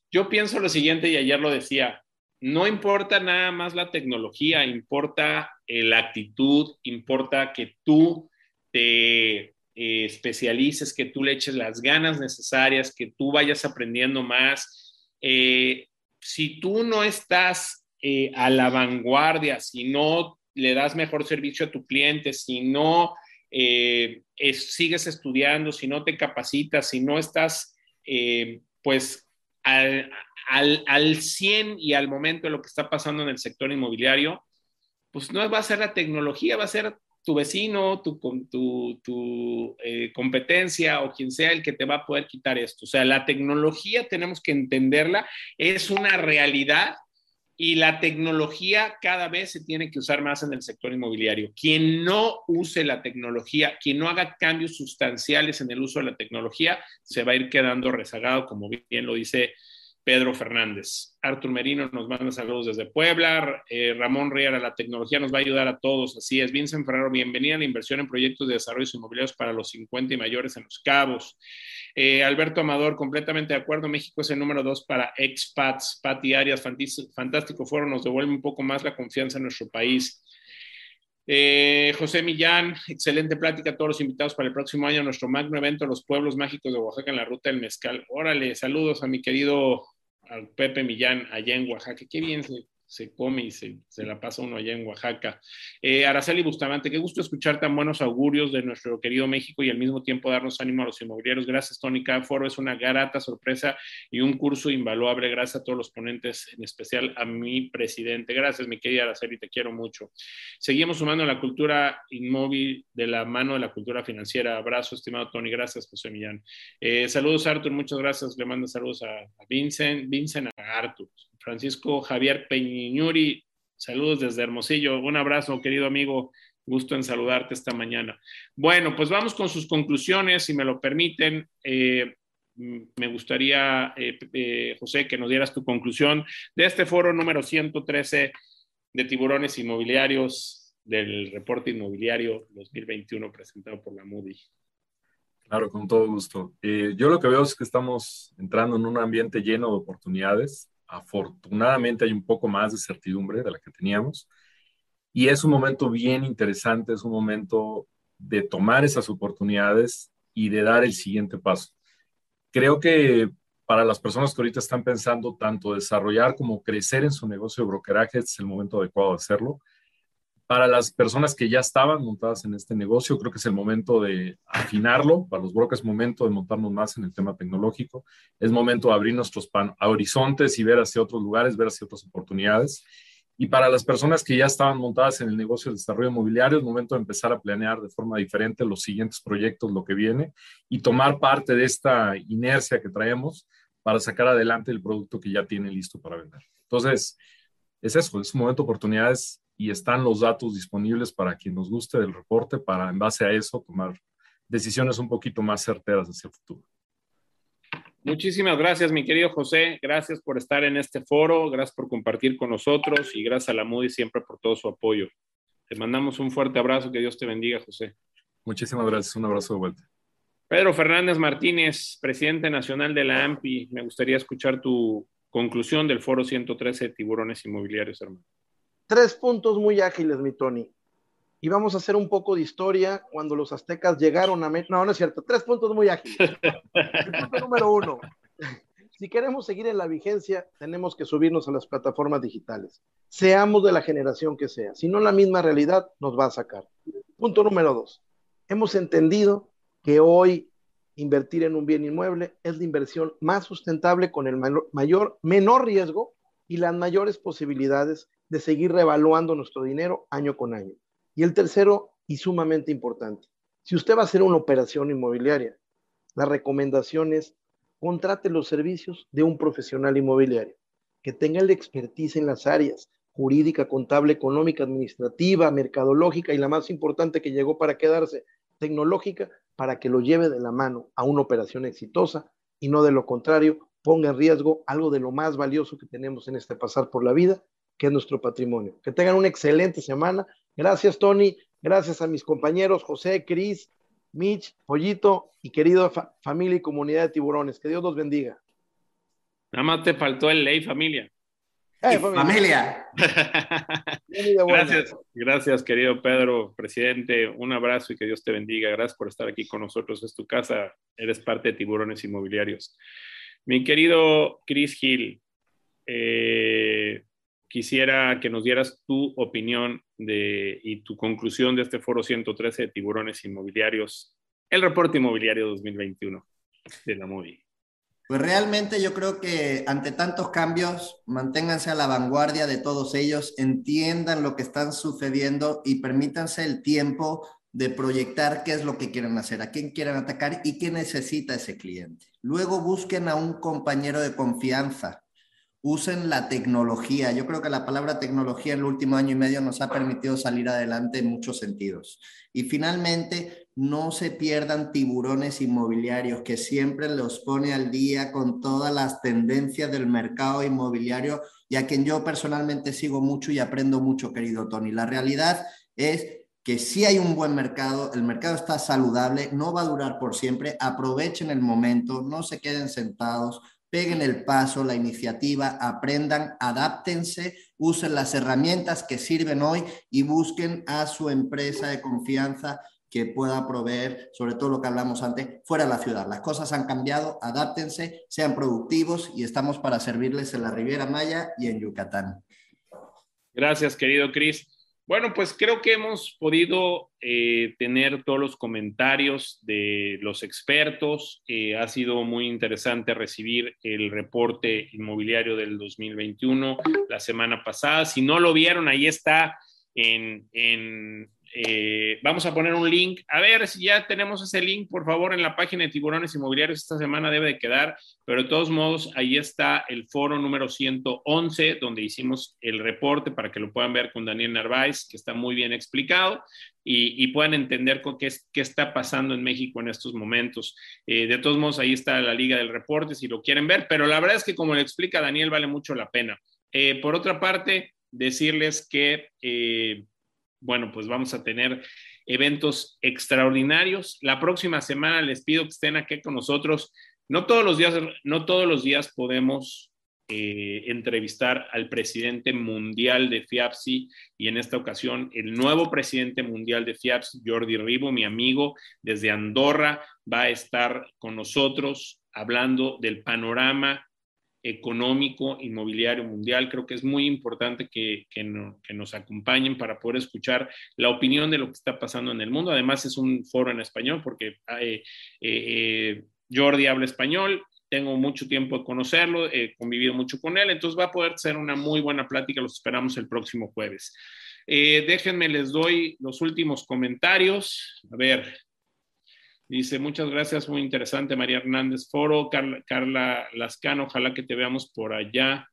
yo pienso lo siguiente y ayer lo decía, no importa nada más la tecnología, importa eh, la actitud, importa que tú te eh, especialices, que tú le eches las ganas necesarias, que tú vayas aprendiendo más. Eh, si tú no estás a la vanguardia, si no le das mejor servicio a tu cliente, si no sigues estudiando, si no te capacitas, si no estás pues al, al, al 100 y al momento de lo que está pasando en el sector inmobiliario, pues no va a ser la tecnología, va a ser tu vecino, tu, tu, tu eh, competencia o quien sea el que te va a poder quitar esto. O sea, la tecnología tenemos que entenderla, es una realidad y la tecnología cada vez se tiene que usar más en el sector inmobiliario. Quien no use la tecnología, quien no haga cambios sustanciales en el uso de la tecnología, se va a ir quedando rezagado, como bien lo dice Pedro Fernández. Artur Merino nos manda saludos desde Puebla. Eh, Ramón Riera, la tecnología nos va a ayudar a todos. Así es. Vincent Ferrero, bienvenida a la inversión en proyectos de desarrollo inmobiliarios para los 50 y mayores en Los Cabos. Eh, Alberto Amador, completamente de acuerdo. México es el número dos para expats. Pati Arias, fantástico foro, nos devuelve un poco más la confianza en nuestro país. Eh, José Millán, excelente plática a todos los invitados para el próximo año, nuestro magno evento, Los Pueblos Mágicos de Oaxaca en la Ruta del Mezcal. Órale, saludos a mi querido al Pepe Millán allá en Oaxaca. Qué bien se, se come y se, se, la pasa uno allá en Oaxaca. Eh, Araceli Bustamante, qué gusto escuchar tan buenos augurios de nuestro querido México y al mismo tiempo darnos ánimo a los inmobiliarios. Gracias, Tony. Cada foro es una grata sorpresa y un curso invaluable. Gracias a todos los ponentes, en especial a mi presidente. Gracias, mi querida Araceli, te quiero mucho. Seguimos sumando la cultura inmóvil de la mano de la cultura financiera. Abrazo, estimado Tony. Gracias, José Millán. Eh, saludos, Artur. Muchas gracias. Le mando saludos a, a Vincent, Vincent, a Artur. Francisco Javier Peñuri, saludos desde Hermosillo. Un abrazo, querido amigo. Gusto en saludarte esta mañana. Bueno, pues vamos con sus conclusiones, si me lo permiten. Eh, me gustaría, eh, eh, José, que nos dieras tu conclusión de este foro número 113 de tiburones inmobiliarios del reporte inmobiliario 2021 presentado por la Moody. Claro, con todo gusto. yo lo que veo es que estamos entrando en un ambiente lleno de oportunidades afortunadamente hay un poco más de certidumbre de la que teníamos. Y es un momento bien interesante, es un momento de tomar esas oportunidades y de dar el siguiente paso. Creo que para las personas que ahorita están pensando tanto desarrollar como crecer en su negocio de brokeraje, es el momento adecuado de hacerlo para las personas que ya estaban montadas en este negocio, creo que es el momento de afinarlo. Para los brokers momento de montarnos más en el tema tecnológico. Es momento de abrir nuestros horizontes y ver hacia otros lugares, ver hacia otras oportunidades. Y para las personas que ya estaban montadas en el negocio de desarrollo inmobiliario, es momento de empezar a planear de forma diferente los siguientes proyectos, lo que viene, y tomar parte de esta inercia que traemos para sacar adelante el producto que ya tiene listo para vender. Entonces, es eso, es un momento de oportunidades y están los datos disponibles para quien nos guste del reporte para en base a eso tomar decisiones un poquito más certeras hacia el futuro. Muchísimas gracias, mi querido José. Gracias por estar en este foro, gracias por compartir con nosotros y gracias a la Moody siempre por todo su apoyo. Te mandamos un fuerte abrazo, que Dios te bendiga, José. Muchísimas gracias, un abrazo de vuelta. Pedro Fernández Martínez, presidente nacional de la AMPI, me gustaría escuchar tu conclusión del foro 113 de tiburones inmobiliarios, hermano. Tres puntos muy ágiles, mi Tony. Y vamos a hacer un poco de historia cuando los aztecas llegaron a México. No, no es cierto. Tres puntos muy ágiles. punto número uno. Si queremos seguir en la vigencia, tenemos que subirnos a las plataformas digitales. Seamos de la generación que sea. Si no, la misma realidad nos va a sacar. Punto número dos. Hemos entendido que hoy invertir en un bien inmueble es la inversión más sustentable con el mayor, menor riesgo y las mayores posibilidades de seguir revaluando nuestro dinero año con año. Y el tercero, y sumamente importante, si usted va a hacer una operación inmobiliaria, la recomendación es contrate los servicios de un profesional inmobiliario que tenga la expertise en las áreas jurídica, contable, económica, administrativa, mercadológica y la más importante que llegó para quedarse, tecnológica, para que lo lleve de la mano a una operación exitosa y no de lo contrario ponga en riesgo algo de lo más valioso que tenemos en este pasar por la vida, que es nuestro patrimonio. Que tengan una excelente semana. Gracias, Tony. Gracias a mis compañeros José, Cris, Mitch, Pollito y querido familia y comunidad de tiburones. Que Dios los bendiga. Nada más te faltó el ley, familia. Eh, familia. gracias, gracias, querido Pedro, presidente. Un abrazo y que Dios te bendiga. Gracias por estar aquí con nosotros. Es tu casa. Eres parte de Tiburones Inmobiliarios. Mi querido Chris Hill, eh, quisiera que nos dieras tu opinión de, y tu conclusión de este foro 113 de Tiburones Inmobiliarios, el reporte inmobiliario 2021 de la MOVI. Pues realmente yo creo que ante tantos cambios, manténganse a la vanguardia de todos ellos, entiendan lo que están sucediendo y permítanse el tiempo de proyectar qué es lo que quieren hacer, a quién quieren atacar y qué necesita ese cliente. Luego busquen a un compañero de confianza, usen la tecnología. Yo creo que la palabra tecnología en el último año y medio nos ha permitido salir adelante en muchos sentidos. Y finalmente, no se pierdan tiburones inmobiliarios, que siempre los pone al día con todas las tendencias del mercado inmobiliario y a quien yo personalmente sigo mucho y aprendo mucho, querido Tony. La realidad es que si hay un buen mercado, el mercado está saludable, no va a durar por siempre, aprovechen el momento, no se queden sentados, peguen el paso, la iniciativa, aprendan, adáptense, usen las herramientas que sirven hoy y busquen a su empresa de confianza que pueda proveer, sobre todo lo que hablamos antes, fuera de la ciudad. Las cosas han cambiado, adáptense, sean productivos y estamos para servirles en la Riviera Maya y en Yucatán. Gracias, querido Cris. Bueno, pues creo que hemos podido eh, tener todos los comentarios de los expertos. Eh, ha sido muy interesante recibir el reporte inmobiliario del 2021 la semana pasada. Si no lo vieron, ahí está en, en eh, vamos a poner un link. A ver si ya tenemos ese link, por favor, en la página de Tiburones Inmobiliarios. Esta semana debe de quedar, pero de todos modos, ahí está el foro número 111, donde hicimos el reporte para que lo puedan ver con Daniel Narváez, que está muy bien explicado y, puedan entender qué, qué, está pasando en México en estos momentos. Eh, de todos modos, ahí está la liga del reporte si lo quieren ver, pero la verdad es que, como le explica Daniel, vale mucho la pena. Eh, por otra parte, decirles que bueno, pues vamos a tener eventos extraordinarios. La próxima semana les pido que estén aquí con nosotros. No todos los días, no todos los días podemos eh, entrevistar al presidente mundial de FIAPSI y en esta ocasión el nuevo presidente mundial de FIAPSI, Jordi Ribo, mi amigo desde Andorra, va a estar con nosotros hablando del panorama económico inmobiliario mundial. Creo que es muy importante que, nos acompañen para poder escuchar la opinión de lo que está pasando en el mundo. Además, es un foro en español porque eh, eh, Jordi habla español. Tengo mucho tiempo de conocerlo, he convivido mucho con él, entonces va a poder ser una muy buena plática. Los esperamos el próximo jueves. Eh, déjenme, les doy los últimos comentarios. A ver, Dice, muchas gracias, muy interesante, María Hernández Foro, Carla, Lascano, ojalá que te veamos por allá.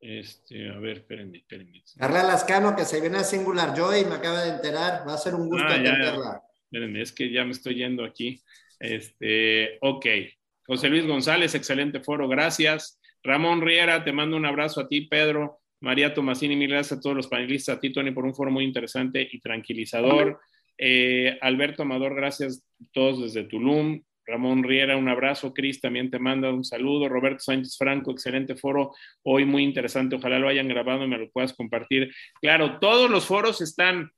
Este, a ver, espérenme, espérenme. Carla Lascano, que se viene a Singular Joy, me acaba de enterar. Va a ser un gusto Ah, atenderla. Espérenme, es que ya me estoy yendo aquí. Este, ok. José Luis González, excelente foro, gracias. Ramón Riera, te mando un abrazo a ti, Pedro. María Tomasini, mil gracias a todos los panelistas, a ti, Tony, por un foro muy interesante y tranquilizador. Eh, Alberto Amador, gracias todos desde Tulum. Ramón Riera, un abrazo. Cris también te manda un saludo. Roberto Sánchez Franco, excelente foro. Hoy muy interesante. Ojalá lo hayan grabado y me lo puedas compartir. Claro, todos los foros están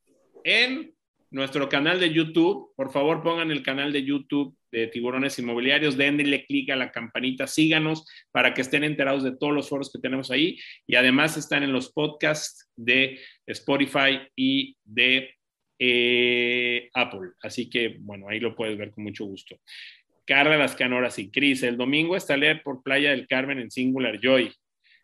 en nuestro canal de YouTube. Por favor, pongan el canal de YouTube de Tiburones Inmobiliarios, denle clic a la campanita, síganos para que estén enterados de todos los foros que tenemos ahí. Y además están en los podcasts de Spotify y de eh, Apple. Así que, bueno, ahí lo puedes ver con mucho gusto. Carla Las Canoras y Cris, el domingo está leer por Playa del Carmen en Singular Joy.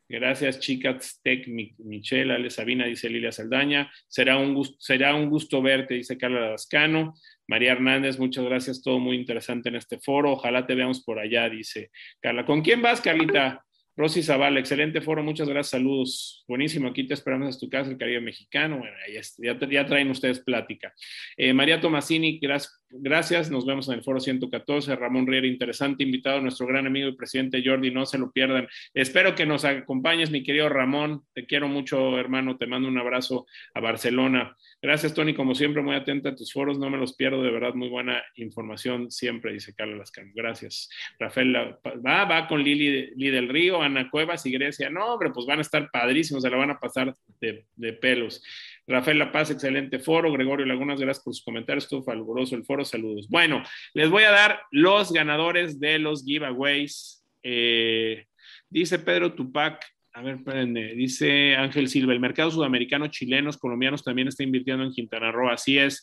Gracias, chicas Tech, Michelle, Ale Sabina, dice Lilia Saldaña. Será un, gusto, será un gusto verte, dice Carla Lascano. María Hernández, muchas gracias, todo muy interesante en este foro. Ojalá te veamos por allá, dice Carla. ¿Con quién vas, Carlita? Rosy Zavala, excelente foro, muchas gracias, saludos. Buenísimo, aquí te esperamos en tu casa, el Caribe Mexicano. Bueno, ya, ya traen ustedes plática. Eh, María Tomasini, gracias, gracias, nos vemos en el foro 114. Ramón Riera, interesante invitado, nuestro gran amigo y presidente Jordi, no se lo pierdan. Espero que nos acompañes, mi querido Ramón, te quiero mucho, hermano, te mando un abrazo a Barcelona. Gracias, Tony, como siempre, muy atenta a tus foros, no me los pierdo, de verdad, muy buena información siempre, dice Carlos Lascano. Gracias. Rafael, va, va con Lili, del Río, Ana Cuevas y Grecia. No, hombre, pues van a estar padrísimos, se la van a pasar de pelos. Rafael La Paz, excelente foro. Gregorio Lagunas, gracias por sus comentarios. Estuvo fabuloso el foro. Saludos. Bueno, les voy a dar los ganadores de los giveaways. Eh, dice Pedro Tupac. A ver, espérenme. Dice Ángel Silva, el mercado sudamericano, chilenos, colombianos también está invirtiendo en Quintana Roo. Así es.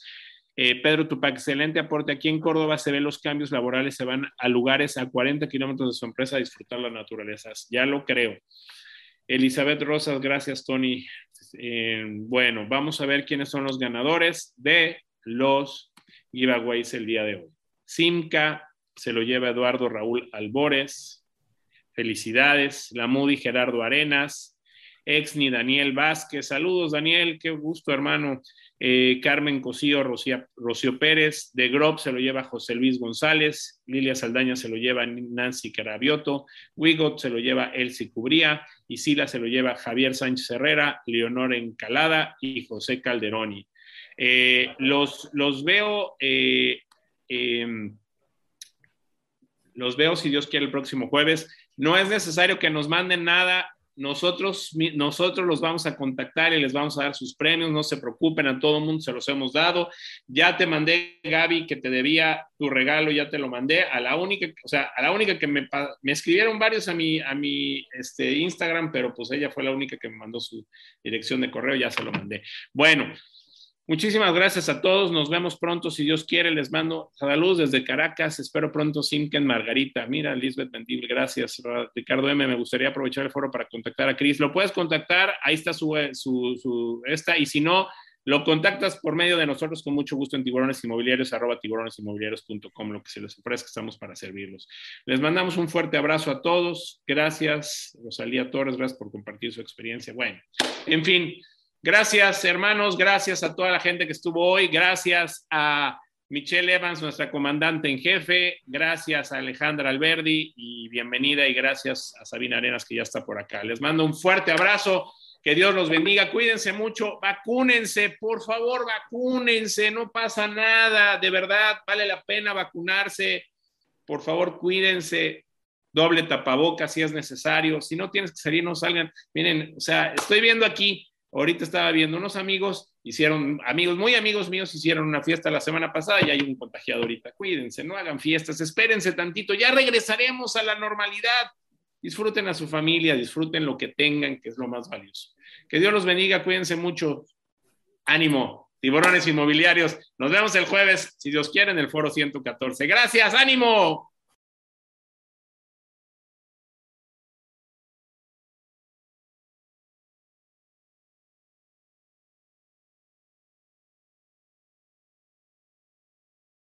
Eh, Pedro Tupac, excelente aporte. Aquí en Córdoba se ven los cambios laborales, se van a lugares a 40 kilómetros de su empresa a disfrutar la naturaleza. Ya lo creo. Elizabeth Rosas, gracias, Tony. Eh, bueno, vamos a ver quiénes son los ganadores de los giveaways el día de hoy. Simca se lo lleva Eduardo Raúl Albores. Felicidades. La Moody Gerardo Arenas. Exni Daniel Vázquez. Saludos, Daniel. Qué gusto, hermano. Eh, Carmen Cosío, Rocío, Rocío Pérez. De Grob se lo lleva José Luis González. Lilia Saldaña se lo lleva Nancy Carabioto. Wigot se lo lleva Elsie Cubría. Y Sila se lo lleva Javier Sánchez Herrera, Leonor Encalada y José Calderoni. Eh, los, los, veo, eh, eh, los veo si Dios quiere el próximo jueves. No es necesario que nos manden nada. Nosotros, nosotros los vamos a contactar y les vamos a dar sus premios. No se preocupen, a todo mundo se los hemos dado. Ya te mandé, Gaby, que te debía tu regalo, ya te lo mandé. A la única, o sea, a la única que me, me escribieron varios a mi, a mi este, Instagram, pero pues ella fue la única que me mandó su dirección de correo, ya se lo mandé. Bueno, Muchísimas gracias a todos. Nos vemos pronto, si Dios quiere. Les mando saludos desde Caracas. Espero pronto Simken Margarita. Mira, Lisbeth Bendible, gracias. Ricardo M. Me gustaría aprovechar el foro para contactar a Cris. Lo puedes contactar, ahí está su, esta, y si no, lo contactas por medio de nosotros con mucho gusto en tiburones inmobiliarios, arroba tiburonesinmobiliarios.com, lo que se les ofrezca, estamos para servirlos. Les mandamos un fuerte abrazo a todos. Gracias, Rosalía Torres, gracias por compartir su experiencia. Bueno, en fin. Gracias, hermanos. Gracias a toda la gente que estuvo hoy. Gracias a Michelle Evans, nuestra comandante en jefe. Gracias a Alejandra Alberdi y bienvenida. Y gracias a Sabina Arenas, que ya está por acá. Les mando un fuerte abrazo. Que Dios los bendiga. Cuídense mucho. Vacúnense, por favor, vacúnense. No pasa nada. De verdad, vale la pena vacunarse. Por favor, cuídense. Doble tapaboca si es necesario. Si no tienes que salir, no salgan. Miren, o sea, estoy viendo aquí Ahorita estaba viendo unos amigos, hicieron, amigos, muy amigos míos, hicieron una fiesta la semana pasada y hay un contagiado ahorita. Cuídense, no hagan fiestas, espérense tantito, ya regresaremos a la normalidad. Disfruten a su familia, disfruten lo que tengan, que es lo más valioso. Que Dios los bendiga, cuídense mucho. Ánimo, tiburones inmobiliarios. Nos vemos el jueves, si Dios quiere, en el foro 114. Gracias, ánimo.